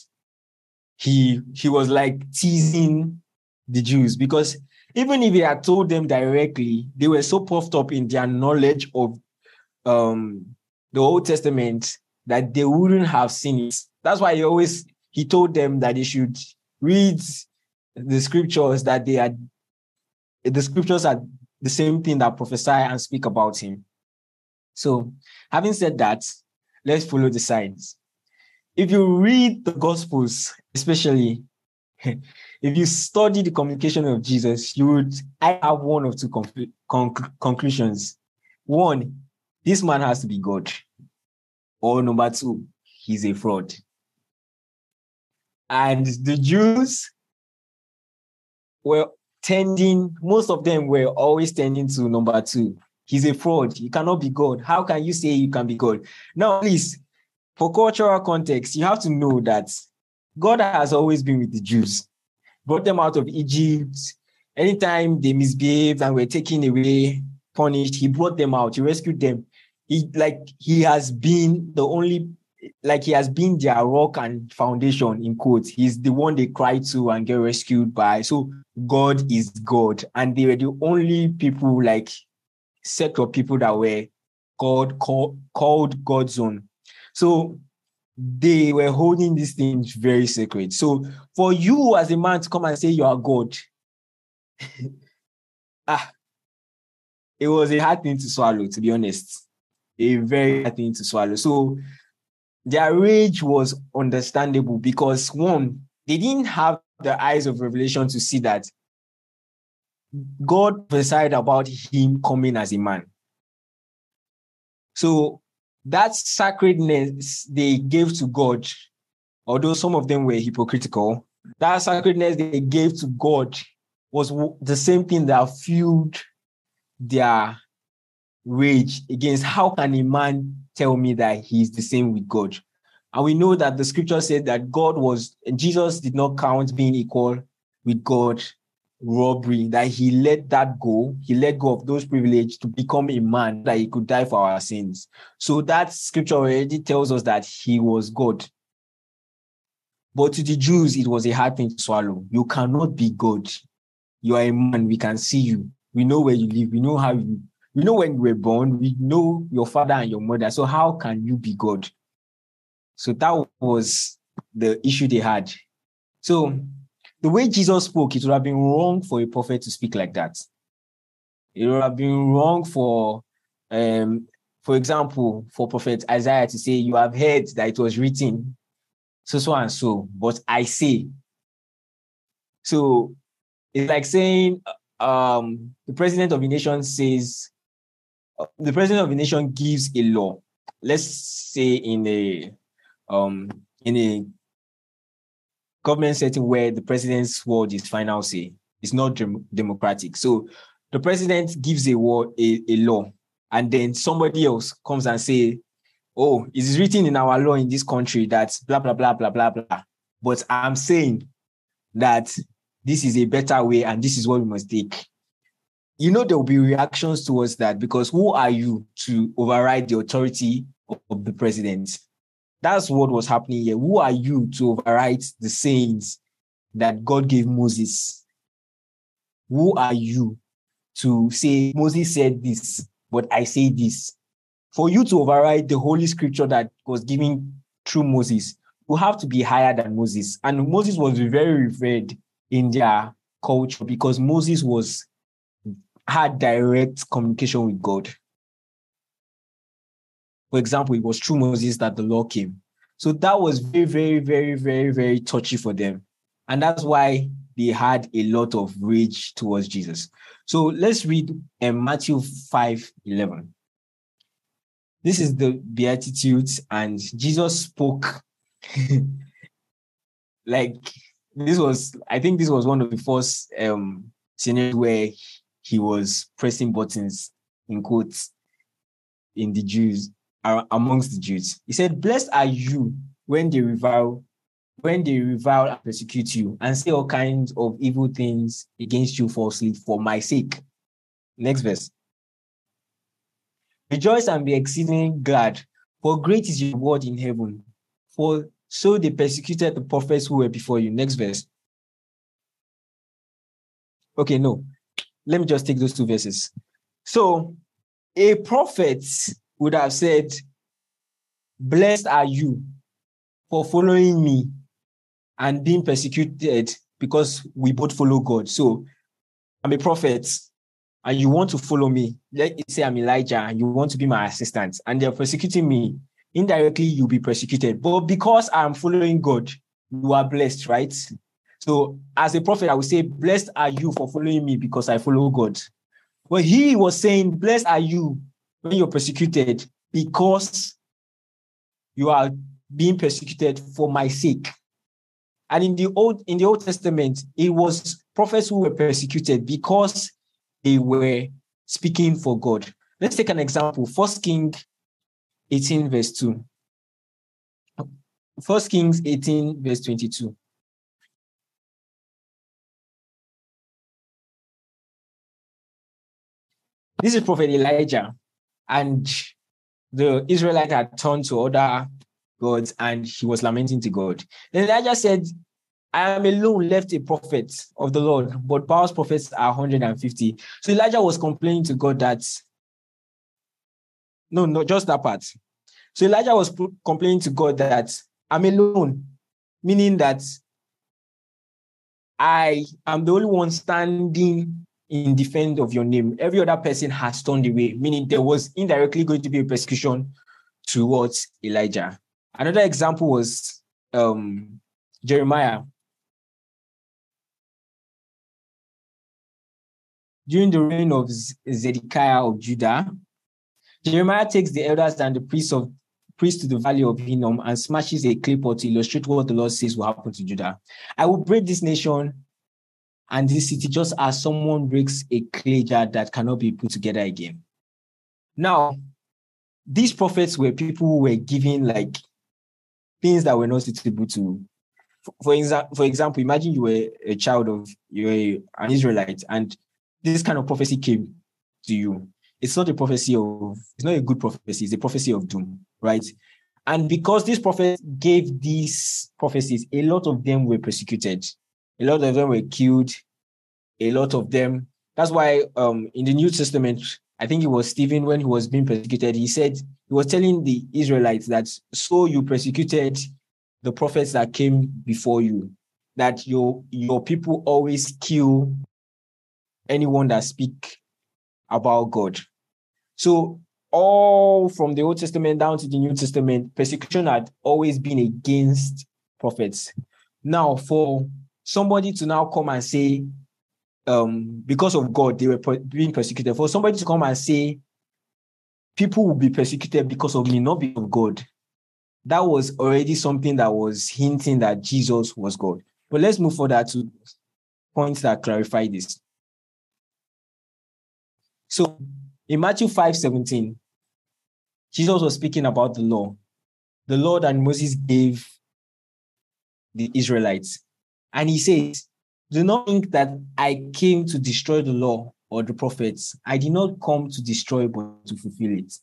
he he was like teasing the Jews because even if he had told them directly, they were so puffed up in their knowledge of um, the Old Testament that they wouldn't have seen it. That's why he always he told them that they should read the scriptures that they had the scriptures are the same thing that prophesy and speak about him. So, having said that, let's follow the signs. If you read the Gospels, especially [laughs] if you study the communication of Jesus, you would I have one of two conc- conc- conclusions. One, this man has to be God. Or number two, he's a fraud. And the Jews were tending, most of them were always tending to number two. He's a fraud. He cannot be God. How can you say you can be God? Now, please, for cultural context, you have to know that God has always been with the Jews, brought them out of Egypt. Anytime they misbehaved and were taken away, punished, he brought them out, he rescued them. He like he has been the only like he has been their rock and foundation in quotes. He's the one they cry to and get rescued by. So God is God. And they were the only people like set of people that were called call, called God's own. So they were holding these things very sacred. So for you as a man to come and say you are God, [laughs] ah, it was a hard thing to swallow, to be honest. A very hard thing to swallow. So their rage was understandable because one, they didn't have the eyes of revelation to see that God decided about him coming as a man. So that sacredness they gave to God, although some of them were hypocritical, that sacredness they gave to God was the same thing that fueled their rage against how can a man tell me that he's the same with God? And we know that the scripture said that God was, Jesus did not count being equal with God robbery, that he let that go. He let go of those privileges to become a man that he could die for our sins. So that scripture already tells us that he was God. But to the Jews, it was a hard thing to swallow. You cannot be God. You are a man. We can see you. We know where you live. We know how you, we know when you were born. We know your father and your mother. So how can you be God? So that was the issue they had. So the way Jesus spoke, it would have been wrong for a prophet to speak like that. It would have been wrong for, um, for example, for Prophet Isaiah to say, You have heard that it was written, so, so, and so, but I say. So it's like saying, um, the president of a nation says, the president of a nation gives a law. Let's say in a um in a government setting where the president's word is final say. It's not dem- democratic. So the president gives a word, a, a law, and then somebody else comes and say, "Oh, it is written in our law in this country that blah blah blah blah blah blah." But I'm saying that this is a better way, and this is what we must take. You know there will be reactions towards that because who are you to override the authority of, of the president? That's what was happening here. Who are you to overwrite the sayings that God gave Moses? Who are you to say, Moses said this, but I say this? For you to override the holy scripture that was given through Moses, you have to be higher than Moses. And Moses was very revered in their culture because Moses was had direct communication with God. For example, it was through Moses that the law came. So that was very, very, very, very, very touchy for them. And that's why they had a lot of rage towards Jesus. So let's read um, Matthew 5 11. This is the Beatitudes, and Jesus spoke [laughs] like this was, I think this was one of the first um scenarios where he was pressing buttons in quotes in the Jews amongst the Jews. He said, Blessed are you when they revile, when they revile and persecute you, and say all kinds of evil things against you falsely for my sake. Next verse. Rejoice and be exceeding glad, for great is your reward in heaven. For So they persecuted the prophets who were before you. Next verse. Okay, no. Let me just take those two verses. So a prophet would have said, Blessed are you for following me and being persecuted because we both follow God. So I'm a prophet and you want to follow me. Let's say I'm Elijah and you want to be my assistant and they're persecuting me. Indirectly, you'll be persecuted. But because I'm following God, you are blessed, right? So as a prophet, I would say, Blessed are you for following me because I follow God. But he was saying, Blessed are you when you're persecuted because you are being persecuted for my sake. And in the old in the Old Testament, it was prophets who were persecuted because they were speaking for God. Let's take an example. First King 18, verse 2. First Kings 18, verse 22. This is Prophet Elijah, and the Israelite had turned to other gods and he was lamenting to God. Then Elijah said, I am alone left a prophet of the Lord, but Baal's prophets are 150. So Elijah was complaining to God that, no, not just that part. So Elijah was complaining to God that I'm alone, meaning that I am the only one standing in defense of your name. Every other person has turned away, meaning there was indirectly going to be a persecution towards Elijah. Another example was um, Jeremiah. During the reign of Zedekiah of Judah, Jeremiah takes the elders and the priests of priests to the valley of Hinnom and smashes a clay pot to illustrate what the Lord says will happen to Judah. I will break this nation and this city just as someone breaks a clay jar that cannot be put together again. Now, these prophets were people who were giving like things that were not suitable to. For, exa- for example, imagine you were a child of you were an Israelite, and this kind of prophecy came to you. It's not a prophecy of it's not a good prophecy. It's a prophecy of doom, right? And because these prophets gave these prophecies, a lot of them were persecuted. A lot of them were killed. A lot of them. That's why um, in the New Testament, I think it was Stephen when he was being persecuted. He said he was telling the Israelites that so you persecuted the prophets that came before you, that your your people always kill anyone that speak about God. So all from the Old Testament down to the New Testament, persecution had always been against prophets. Now, for somebody to now come and say, um, because of God, they were being persecuted. For somebody to come and say, people will be persecuted because of me, not because of God. That was already something that was hinting that Jesus was God. But let's move further to points that clarify this. So in Matthew 5 17, Jesus was speaking about the law. The law that Moses gave the Israelites. And he says, Do not think that I came to destroy the law or the prophets. I did not come to destroy, but to fulfill it.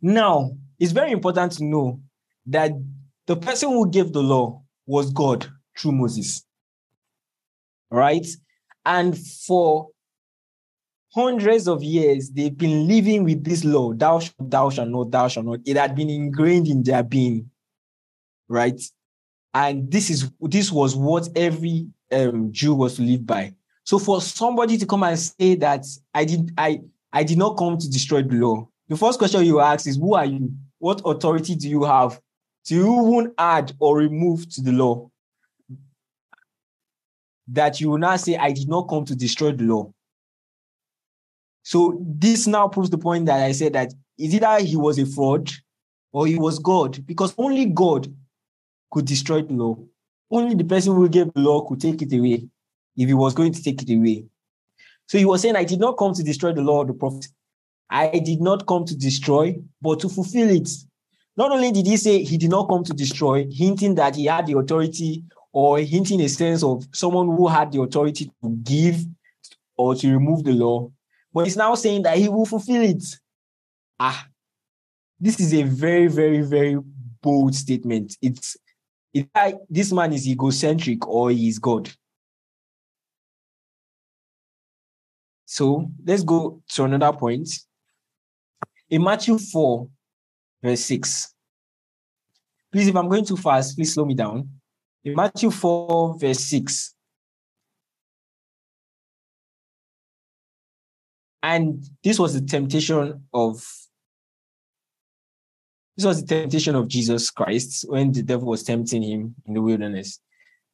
Now, it's very important to know that the person who gave the law was God through Moses. Right? And for hundreds of years, they've been living with this law thou shalt, thou shalt not, thou shalt not. It had been ingrained in their being. Right? And this is this was what every um, Jew was to live by. So for somebody to come and say that I did I I did not come to destroy the law, the first question you ask is who are you? What authority do you have to even add or remove to the law? That you will now say, I did not come to destroy the law. So this now proves the point that I said that is either he was a fraud or he was God, because only God could destroy the law. Only the person who gave the law could take it away if he was going to take it away. So he was saying, I did not come to destroy the law of the prophet. I did not come to destroy, but to fulfill it. Not only did he say he did not come to destroy, hinting that he had the authority or hinting a sense of someone who had the authority to give or to remove the law, but he's now saying that he will fulfill it. Ah, this is a very, very, very bold statement. It's either this man is egocentric or he is God. So let's go to another point. In Matthew 4, verse 6. Please, if I'm going too fast, please slow me down. In Matthew 4, verse 6. And this was the temptation of this was the temptation of Jesus Christ when the devil was tempting him in the wilderness.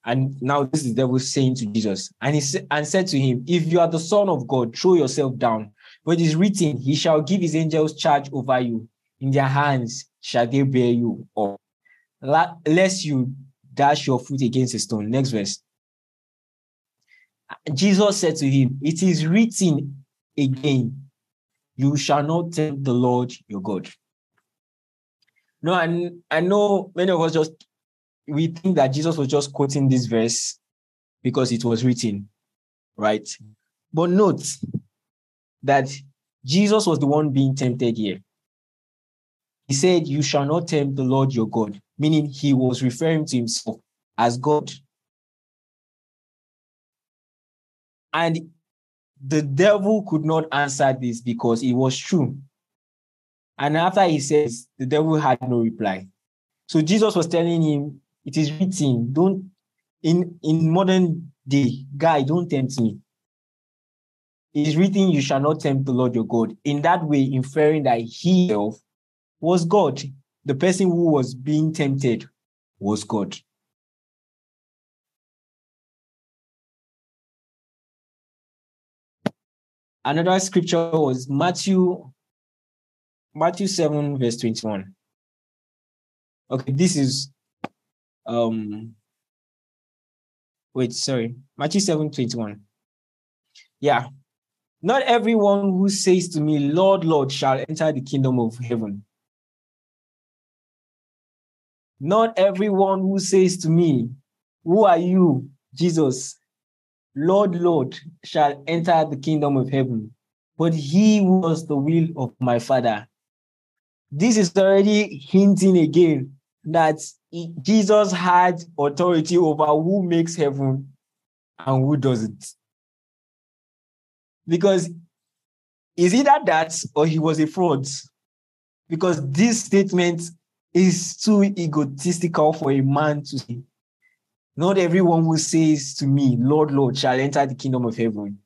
And now this is the devil saying to Jesus, and he sa- and said to him, If you are the Son of God, throw yourself down. For it is written, He shall give his angels charge over you. In their hands shall they bear you up, la- lest you dash your foot against a stone. Next verse. Jesus said to him, It is written again, You shall not tempt the Lord your God. No, and I know many of us just we think that Jesus was just quoting this verse because it was written, right? But note that Jesus was the one being tempted here. He said, You shall not tempt the Lord your God, meaning he was referring to himself as God. And the devil could not answer this because it was true. And after he says, the devil had no reply. So Jesus was telling him, it is written, don't in in modern day, guy, don't tempt me. It is written, you shall not tempt the Lord your God. In that way, inferring that he himself was God. The person who was being tempted was God. Another scripture was Matthew Matthew 7, verse 21. Okay, this is um wait, sorry. Matthew 7, 21. Yeah. Not everyone who says to me, Lord, Lord, shall enter the kingdom of heaven. Not everyone who says to me, Who are you, Jesus? Lord, Lord, shall enter the kingdom of heaven, but he was the will of my Father. This is already hinting again that Jesus had authority over who makes heaven and who doesn't. Because is either that or he was a fraud. Because this statement is too egotistical for a man to say. Not everyone who says to me, Lord, Lord, shall enter the kingdom of heaven.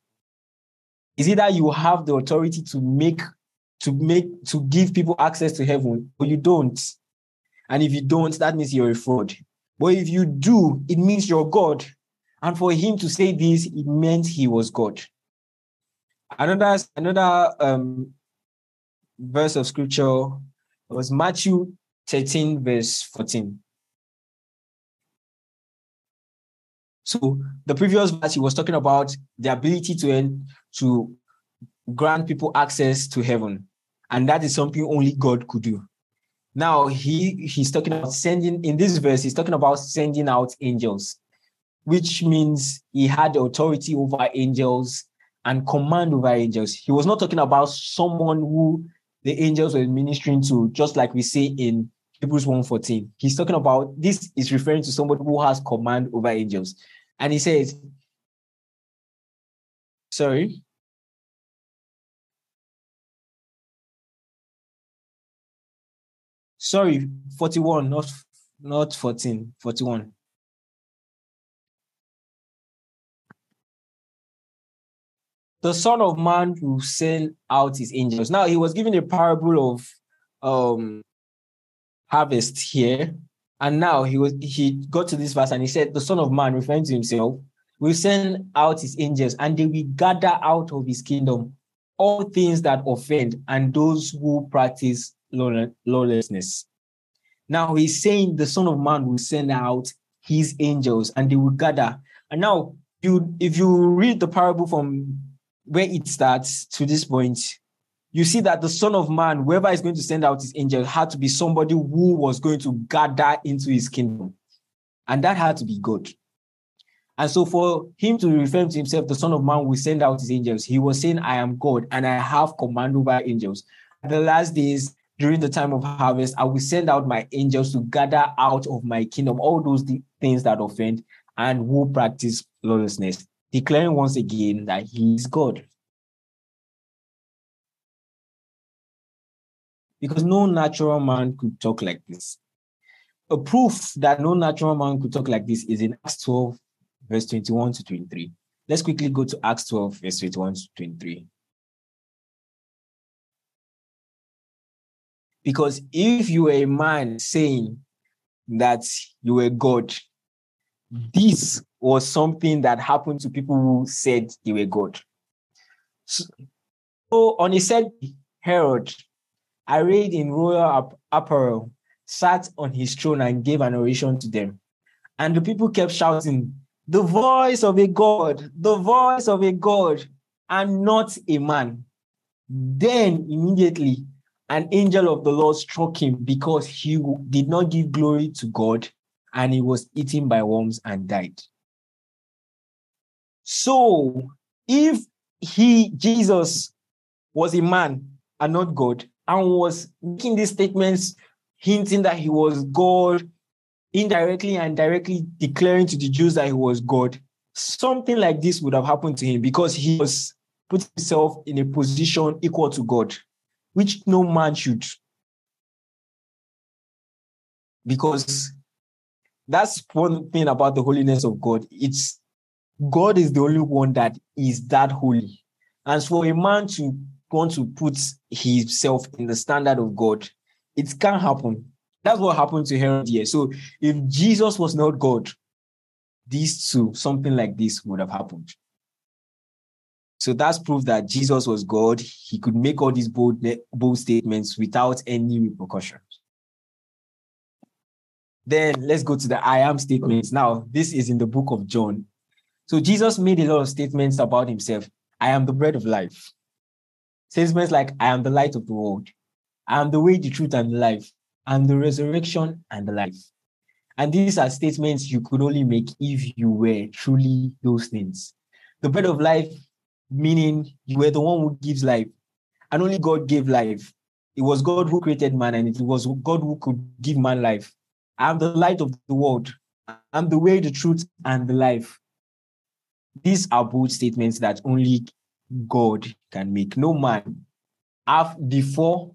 Is either you have the authority to make, to make, to give people access to heaven, but you don't. And if you don't, that means you're a fraud. But if you do, it means you're God. And for him to say this, it meant he was God. Another, another um, verse of scripture was Matthew 13, verse 14. So the previous verse, he was talking about the ability to en- to grant people access to heaven, and that is something only God could do. Now he he's talking about sending in this verse. He's talking about sending out angels, which means he had authority over angels and command over angels. He was not talking about someone who the angels were ministering to, just like we see in Hebrews 1:14. He's talking about this is referring to somebody who has command over angels. And he says, sorry. Sorry, 41, not not 14, 41. The Son of Man will send out his angels. Now he was given a parable of um harvest here. And now he was he got to this verse and he said, The Son of Man, referring to himself, will send out his angels, and they will gather out of his kingdom all things that offend and those who practice lawlessness. Now he's saying the Son of Man will send out his angels and they will gather. And now you if you read the parable from where it starts to this point, you see that the Son of Man, whoever is going to send out his angel, had to be somebody who was going to gather into his kingdom. And that had to be God. And so for him to refer to himself, the Son of Man will send out his angels. He was saying, I am God and I have command over angels. The last days, during the time of harvest, I will send out my angels to gather out of my kingdom all those things that offend and who practice lawlessness, declaring once again that he is God. Because no natural man could talk like this. A proof that no natural man could talk like this is in Acts 12, verse 21 to 23. Let's quickly go to Acts 12, verse 21 to 23. Because if you were a man saying that you were God, this was something that happened to people who said they were God. So, on a said Herod, arrayed in royal apparel, sat on his throne and gave an oration to them. And the people kept shouting, The voice of a God, the voice of a God, and not a man. Then immediately an angel of the Lord struck him because he did not give glory to God and he was eaten by worms and died. So, if he, Jesus, was a man and not God, and was making these statements hinting that he was God, indirectly and directly declaring to the Jews that he was God, something like this would have happened to him because he was put himself in a position equal to God which no man should. Because that's one thing about the holiness of God. It's God is the only one that is that holy. And for a man to want to put himself in the standard of God, it can't happen. That's what happened to Herod here. So if Jesus was not God, these two, something like this would have happened. So that's proof that Jesus was God. He could make all these bold, bold statements without any repercussions. Then let's go to the I am statements. Now, this is in the book of John. So Jesus made a lot of statements about himself. I am the bread of life. Statements like, I am the light of the world. I am the way, the truth, and the life. I am the resurrection and the life. And these are statements you could only make if you were truly those things. The bread of life meaning you were the one who gives life, and only God gave life. It was God who created man, and it was God who could give man life. I'm the light of the world. I'm the way, the truth, and the life. These are bold statements that only God can make. No man, before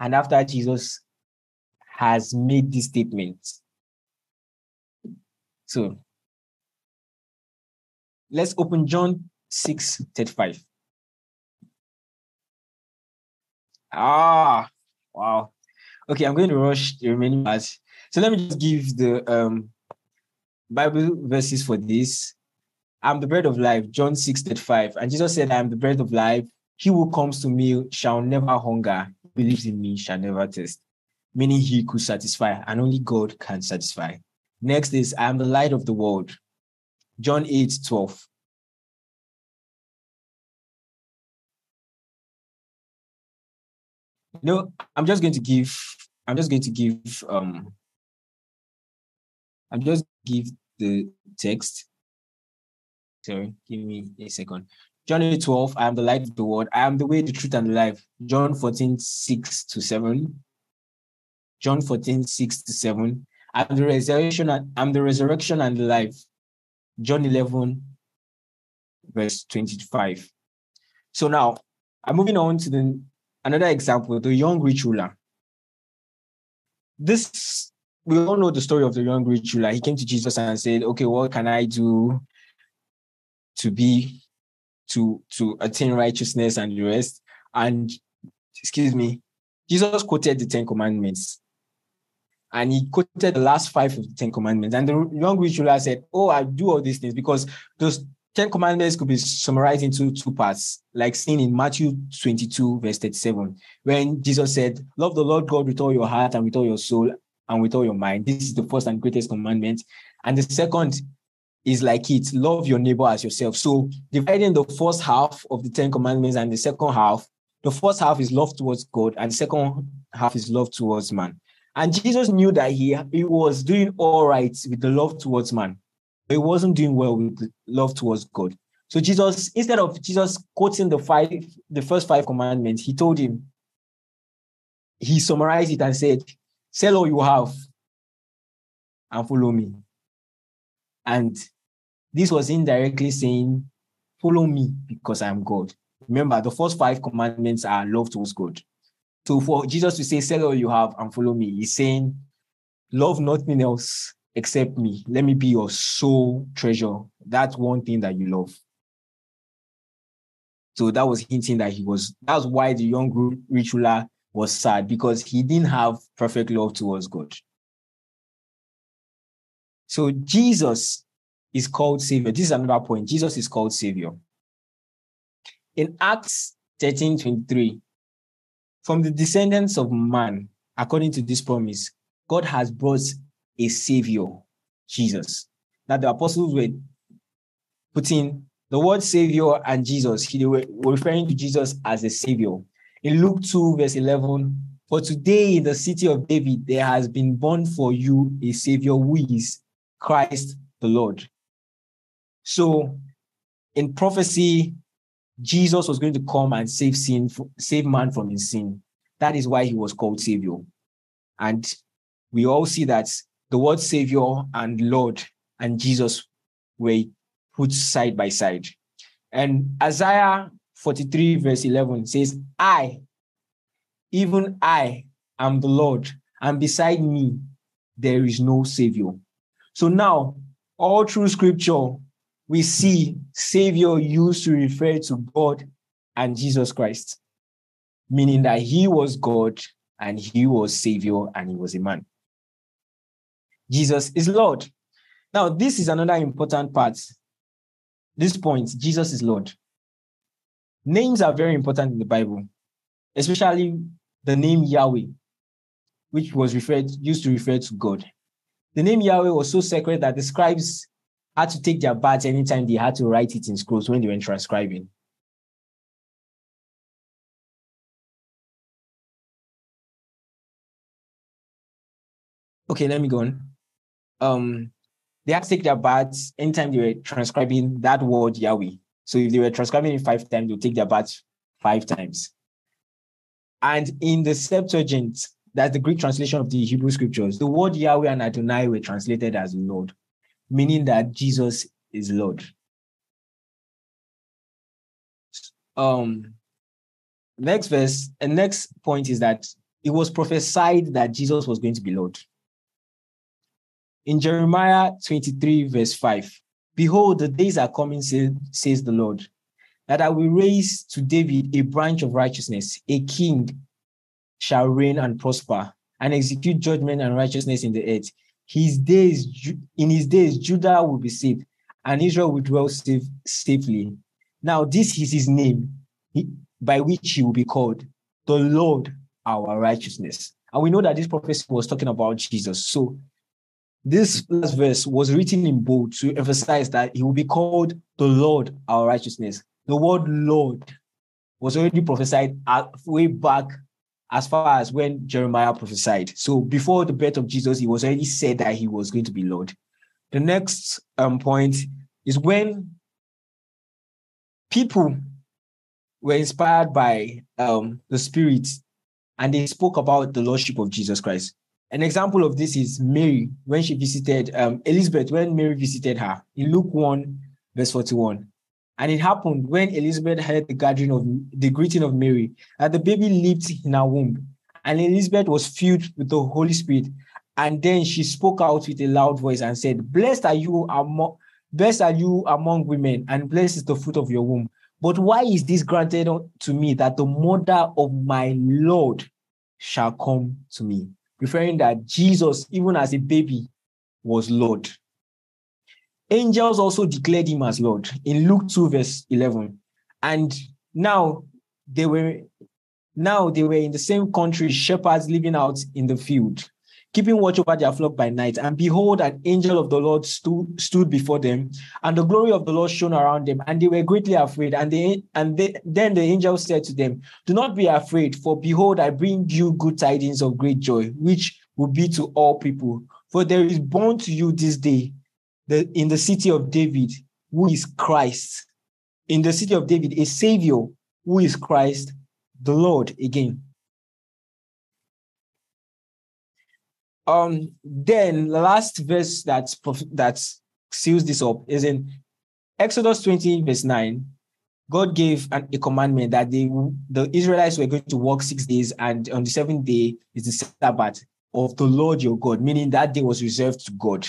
and after Jesus, has made these statements. So let's open John 635. Ah, wow. Okay, I'm going to rush the remaining parts. So let me just give the um Bible verses for this. I'm the bread of life, John 6 35. And Jesus said, I am the bread of life. He who comes to me shall never hunger, believes in me shall never thirst. Meaning he could satisfy, and only God can satisfy. Next is, I am the light of the world, John 8 12. No, I'm just going to give, I'm just going to give, um, I'm just give the text. Sorry, give me a second. John 8, 12, I am the light of the world. I am the way, the truth, and the life. John 14, 6 to 7. John 14, 6 to 7. I'm the resurrection, and I'm the resurrection and the life. John 11, verse 25. So now I'm moving on to the Another example, the young rich ruler. This, we all know the story of the young rich ruler. He came to Jesus and said, okay, what can I do to be, to, to attain righteousness and the rest? And, excuse me, Jesus quoted the Ten Commandments. And he quoted the last five of the Ten Commandments. And the young rich ruler said, Oh, I do all these things because those Ten Commandments could be summarized into two parts, like seen in Matthew 22, verse 37, when Jesus said, Love the Lord God with all your heart and with all your soul and with all your mind. This is the first and greatest commandment. And the second is like it love your neighbor as yourself. So, dividing the first half of the Ten Commandments and the second half, the first half is love towards God, and the second half is love towards man. And Jesus knew that he, he was doing all right with the love towards man he wasn't doing well with love towards God. So Jesus, instead of Jesus quoting the five, the first five commandments, he told him, he summarized it and said, Sell all you have and follow me. And this was indirectly saying, Follow me because I am God. Remember, the first five commandments are love towards God. So for Jesus to say, Sell all you have and follow me, he's saying, Love nothing else except me. Let me be your sole treasure. That's one thing that you love. So that was hinting that he was, that's why the young rich ruler was sad because he didn't have perfect love towards God. So Jesus is called Savior. This is another point. Jesus is called Savior. In Acts 13 23, from the descendants of man, according to this promise, God has brought a Savior, Jesus. That the apostles were putting the word Savior and Jesus, they were referring to Jesus as a Savior. In Luke 2, verse 11, for today in the city of David, there has been born for you a Savior who is Christ the Lord. So in prophecy, Jesus was going to come and save sin, save man from his sin. That is why he was called Savior. And we all see that the word Savior and Lord and Jesus were put side by side. And Isaiah 43, verse 11 says, I, even I, am the Lord, and beside me there is no Savior. So now, all through scripture, we see Savior used to refer to God and Jesus Christ, meaning that he was God and he was Savior and he was a man. Jesus is Lord. Now, this is another important part. This point, Jesus is Lord. Names are very important in the Bible, especially the name Yahweh, which was referred used to refer to God. The name Yahweh was so sacred that the scribes had to take their baths anytime they had to write it in scrolls when they were transcribing. Okay, let me go on. Um, they had to take their baths anytime they were transcribing that word Yahweh. So if they were transcribing it five times, they'll take their baths five times. And in the Septuagint, that's the Greek translation of the Hebrew scriptures, the word Yahweh and Adonai were translated as Lord, meaning that Jesus is Lord. Um, next verse, and next point is that it was prophesied that Jesus was going to be Lord. In Jeremiah 23, verse 5, Behold, the days are coming, says the Lord, that I will raise to David a branch of righteousness, a king shall reign and prosper, and execute judgment and righteousness in the earth. His days, in his days, Judah will be saved, and Israel will dwell safe, safely. Now, this is his name, by which he will be called the Lord our righteousness. And we know that this prophecy was talking about Jesus. So this last verse was written in bold to emphasize that he will be called the Lord our righteousness. The word Lord was already prophesied way back as far as when Jeremiah prophesied. So before the birth of Jesus, he was already said that he was going to be Lord. The next um, point is when people were inspired by um, the Spirit and they spoke about the Lordship of Jesus Christ. An example of this is Mary when she visited um, Elizabeth, when Mary visited her in Luke 1, verse 41. And it happened when Elizabeth heard the gathering of the greeting of Mary, that the baby leaped in her womb. And Elizabeth was filled with the Holy Spirit. And then she spoke out with a loud voice and said, Blessed are you among blessed are you among women, and blessed is the fruit of your womb. But why is this granted to me that the mother of my Lord shall come to me? Referring that Jesus, even as a baby, was Lord. Angels also declared him as Lord in Luke 2, verse 11. And now they were now they were in the same country, shepherds living out in the field keeping watch over their flock by night. And behold, an angel of the Lord stood, stood before them, and the glory of the Lord shone around them, and they were greatly afraid. And they and they, then the angel said to them, Do not be afraid, for behold, I bring you good tidings of great joy, which will be to all people. For there is born to you this day the, in the city of David, who is Christ. In the city of David, a savior who is Christ, the Lord again. Um, then the last verse that that seals this up is in Exodus 20, verse 9. God gave an, a commandment that they the Israelites were going to work six days, and on the seventh day is the Sabbath of the Lord your God, meaning that day was reserved to God.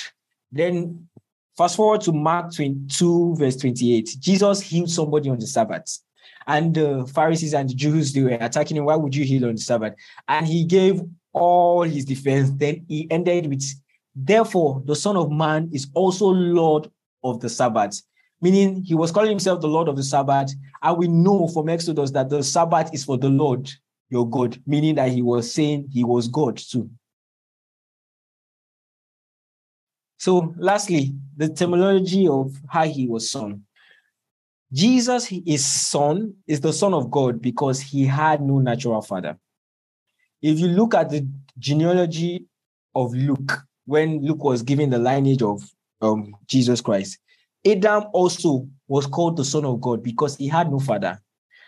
Then fast forward to Mark 22, verse 28. Jesus healed somebody on the Sabbath. And the Pharisees and the Jews, they were attacking him. Why would you heal on the Sabbath? And he gave all his defense. Then he ended with, Therefore, the Son of Man is also Lord of the Sabbath. Meaning he was calling himself the Lord of the Sabbath. And we know from Exodus that the Sabbath is for the Lord, your God, meaning that he was saying he was God too. So, lastly, the terminology of how he was son. Jesus, his son, is the son of God because he had no natural father. If you look at the genealogy of Luke, when Luke was giving the lineage of um, Jesus Christ, Adam also was called the son of God because he had no father.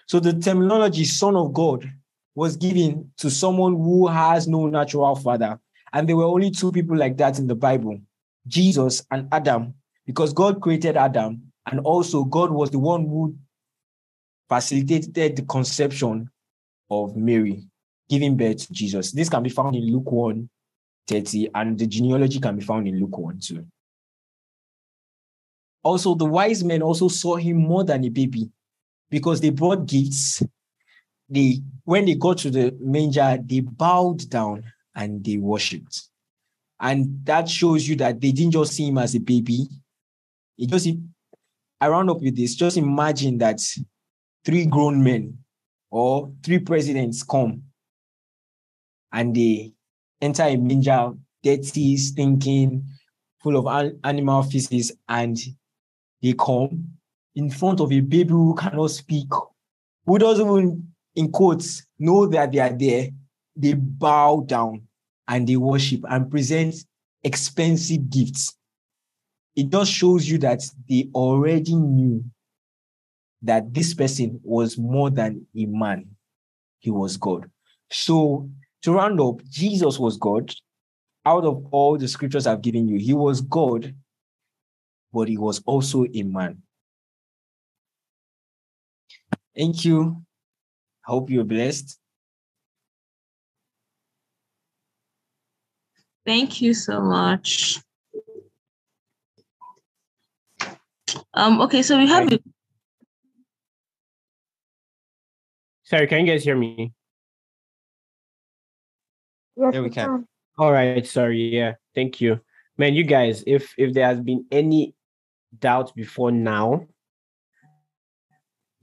So the terminology son of God was given to someone who has no natural father. And there were only two people like that in the Bible Jesus and Adam, because God created Adam, and also God was the one who facilitated the conception of Mary, giving birth to Jesus. This can be found in Luke 1 30, and the genealogy can be found in Luke 1 2. Also, the wise men also saw him more than a baby because they brought gifts. They, when they got to the manger, they bowed down and they worshipped. And that shows you that they didn't just see him as a baby. It just, I round up with this. Just imagine that three grown men or three presidents come and they enter a manger, dirty, stinking, full of animal feces, and they come in front of a baby who cannot speak, who doesn't even, in quotes, know that they are there. They bow down and they worship and present expensive gifts. It just shows you that they already knew that this person was more than a man, he was God. So, to round up, Jesus was God. Out of all the scriptures I've given you, he was God, but he was also a man. Thank you. I hope you're blessed. Thank you so much. Um, okay, so we have a Sorry, can you guys hear me? Yes, Yeah, we can. All right, sorry. Yeah, thank you. Man, you guys, if if there has been any doubt before now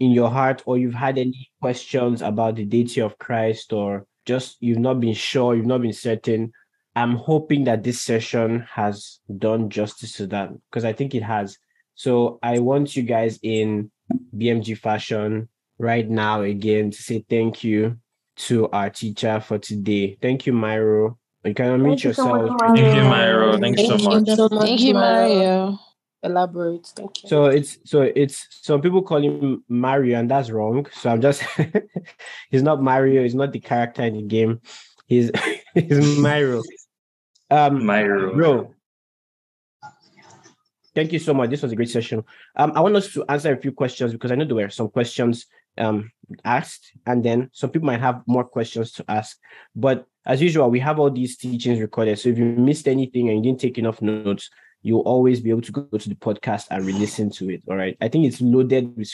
in your heart or you've had any questions about the deity of Christ or just you've not been sure, you've not been certain, I'm hoping that this session has done justice to that because I think it has. So I want you guys in BMG fashion right now again to say thank you to our teacher for today. Thank you, Mairo. You can unmute Thank you so yourself. much, Thank you, Mario. Mairo. Thanks so Thank much. you so much, Thank you, Mario. Alagba. Thank you. So it's so it's some people call him Mario, and that's wrong. So I'm just [laughs] he's not Mario, he's not the character in the game. He's [laughs] he's Mairo. Um Mairo. bro. Thank you so much. This was a great session. Um, I want us to answer a few questions because I know there were some questions um asked, and then some people might have more questions to ask. But as usual, we have all these teachings recorded. So if you missed anything and you didn't take enough notes, you'll always be able to go to the podcast and re-listen to it. All right. I think it's loaded with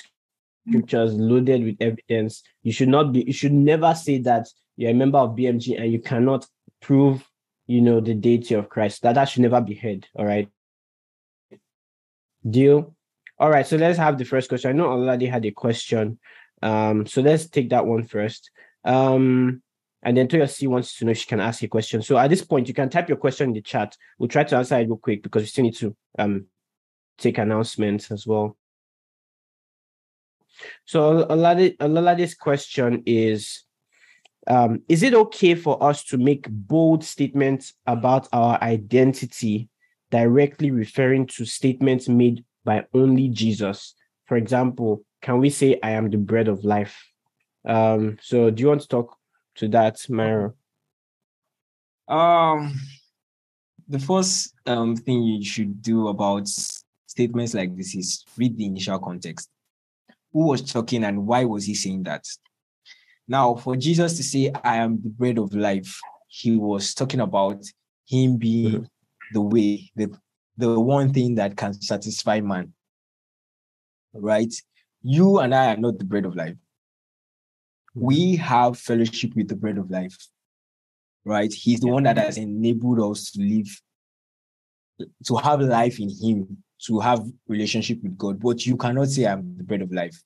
scriptures, loaded with evidence. You should not be, you should never say that you're a member of BMG and you cannot prove, you know, the deity of Christ. That that should never be heard. All right. Deal. All right. So let's have the first question. I know already had a question. Um, so let's take that one first. Um, and then Toyosi wants to know if she can ask a question. So at this point, you can type your question in the chat. We'll try to answer it real quick because we still need to um take announcements as well. So a lot of, a lot of this question is um, is it okay for us to make bold statements about our identity directly referring to statements made by only Jesus? For example, can we say, I am the bread of life? Um, so do you want to talk to that, Mairo? Um, the first um, thing you should do about statements like this is read the initial context. Who was talking and why was he saying that? Now, for Jesus to say, I am the bread of life, he was talking about him being mm-hmm. the way, the, the one thing that can satisfy man. Right? You and I are not the bread of life. We have fellowship with the bread of life. Right? He's the one that has enabled us to live, to have life in him, to have relationship with God. But you cannot say I'm the bread of life.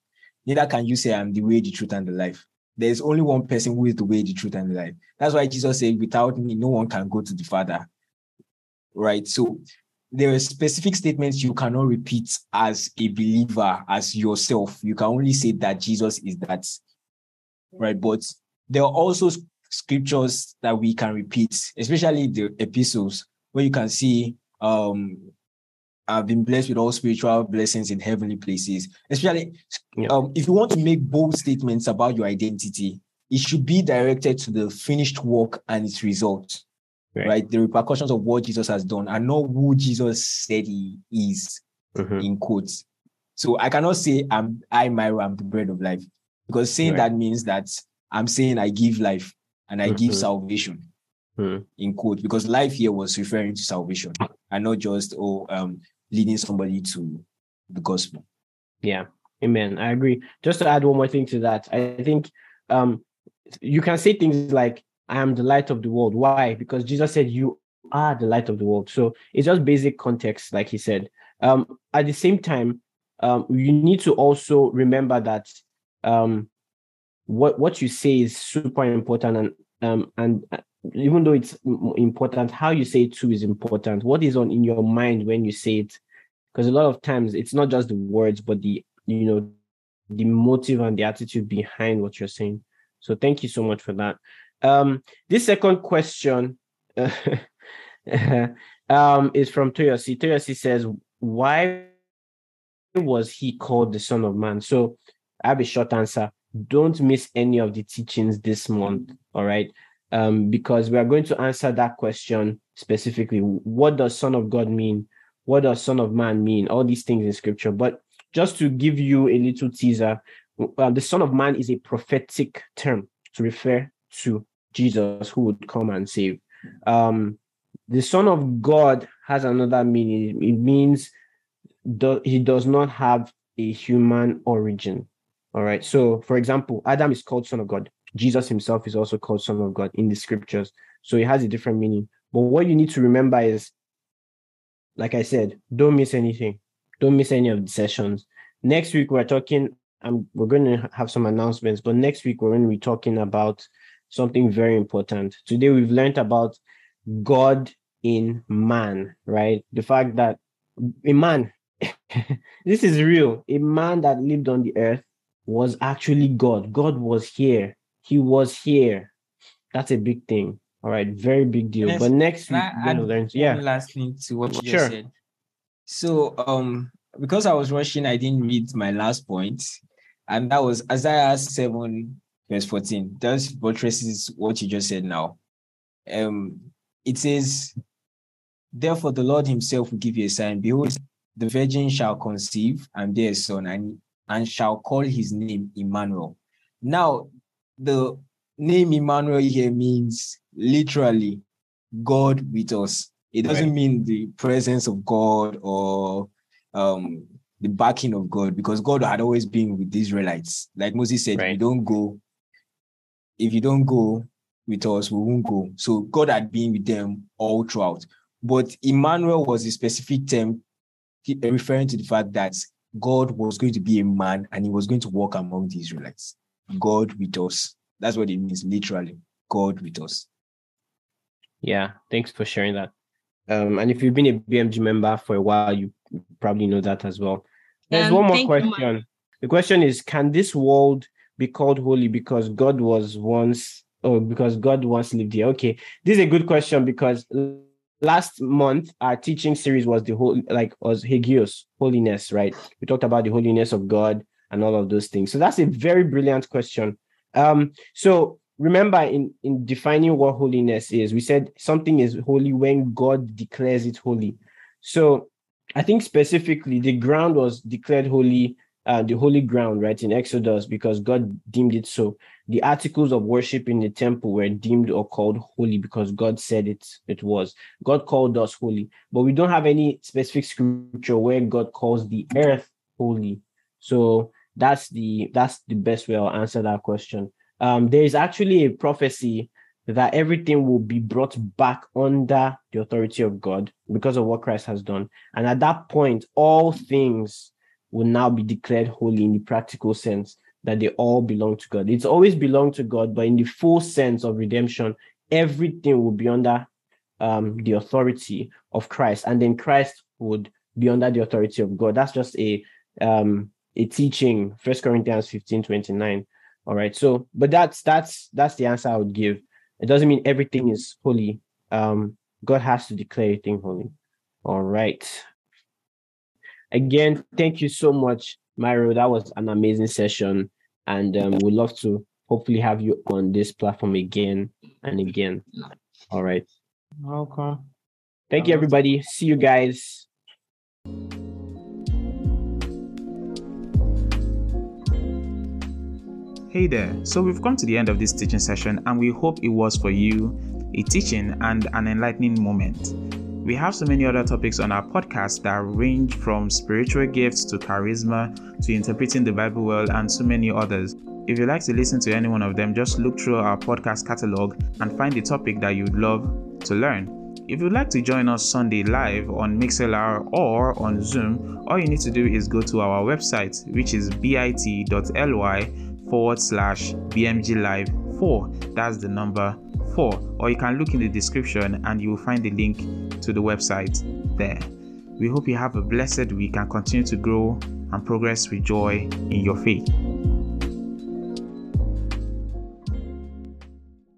Neither can you say I'm the way, the truth, and the life. There's only one person who is the way, the truth, and the life. That's why Jesus said, without me, no one can go to the Father. Right? So there are specific statements you cannot repeat as a believer, as yourself. You can only say that Jesus is that. Right? But there are also scriptures that we can repeat, especially the epistles, where you can see um I've been blessed with all spiritual blessings in heavenly places. Especially yeah. um, if you want to make bold statements about your identity, it should be directed to the finished work and its result, right? right? The repercussions of what Jesus has done and not who Jesus said he is, mm-hmm. in quotes. So I cannot say I'm I Mairo, I'm the bread of life, because saying right. that means that I'm saying I give life and I mm-hmm. give salvation. Mm-hmm. In quote, because life here was referring to salvation and not just oh um leading somebody to the gospel. Yeah. Amen. I agree. Just to add one more thing to that, I think um, you can say things like, I am the light of the world. Why? Because Jesus said, You are the light of the world. So it's just basic context, like he said. Um, at the same time, um, you need to also remember that um, what what you say is super important, and um, and uh, even though it's important, how you say it too is important. What is on in your mind when you say it because a lot of times it's not just the words but the you know the motive and the attitude behind what you're saying so thank you so much for that um this second question uh, [laughs] um is from toyosi. Toyosi says why was he called the son of man? So i have a short answer. Don't miss any of the teachings this month all right? Um because we are going to answer that question specifically. What does son of god mean? What does son of man mean? All these things in scripture. But just to give you a little teaser uh, the son of man is a prophetic term to refer to jesus who would come and save um, the son of god has another meaning it means do, he does not have a human origin all right so for example adam is called son of god jesus himself is also called son of god in the scriptures so it has a different meaning but what you need to remember is like I said, don't miss anything. Don't miss any of the sessions. Next week we're talking. Um, we're going to have some announcements, but next week we're going to be talking about something very important. Today we've learned about God in man, right? The fact that a man, [laughs] this is real. A man that lived on the earth was actually God. God was here. He was here. That's a big thing. All right, very big deal. Let's, but next week, we're gonna learn. Yeah. Last thing to what you sure. said. So, um, because I was rushing, I didn't read my last point, and that was Isaiah seven verse fourteen. That buttresses what you just said now. Um, it says, "Therefore, the Lord Himself will give you a sign. Behold, the virgin shall conceive and bear a son, and and shall call his name Emmanuel." Now, the name Emmanuel here means literally God with us. It doesn't right. mean the presence of God or um, the backing of God, because God had always been with the Israelites. Like Moses said, right. you don't go, if you don't go with us, we won't go. So God had been with them all throughout. But Emmanuel was a specific term referring to the fact that God was going to be a man and he was going to walk among the Israelites. God with us. That's what it means, literally. God with us. Yeah, thanks for sharing that. Um, and if you've been a BMG member for a while, you probably know that as well. There's um, one more question. The question is Can this world be called holy because God was once, or because God once lived here? Okay, this is a good question because last month our teaching series was the whole like was Hagios, holiness, right? We talked about the holiness of God and all of those things. So that's a very brilliant question. Um, so remember in in defining what holiness is we said something is holy when god declares it holy so i think specifically the ground was declared holy uh, the holy ground right in exodus because god deemed it so. The articles of worship in the temple were deemed or called holy because god said it it was. God called us holy but we don't have any specific scripture where god calls the earth holy. So that's the that's the best way i'll answer that question. Um, there is actually a prophecy that everything will be brought back under the authority of God because of what Christ has done. And at that point, all things will now be declared holy in the practical sense that they all belong to God. It's always belonged to God, but in the full sense of redemption, everything will be under um, the authority of Christ, and then Christ would be under the authority of God. That's just a um, a teaching, First Corinthians 15 29 all right. So, but that's that's that's the answer I would give. It doesn't mean everything is holy. Um, God has to declare everything holy. All right. Again, thank you so much, Mairo. That was an amazing session, and um, we'd love to hopefully have you on this platform again and again. All right. Welcome. Thank you, everybody. See you guys. Hey there, so we've come to the end of this teaching session and we hope it was for you a teaching and an enlightening moment. We have so many other topics on our podcast that range from spiritual gifts to charisma to interpreting the Bible well and so many others. If you'd like to listen to any one of them, just look through our podcast catalog and find the topic that you'd love to learn. If you'd like to join us Sunday live on MixLR or on Zoom, all you need to do is go to our website, which is bit.ly forward slash BMG Live 4. That's the number 4. Or you can look in the description and you will find the link to the website there. We hope you have a blessed week and continue to grow and progress with joy in your faith.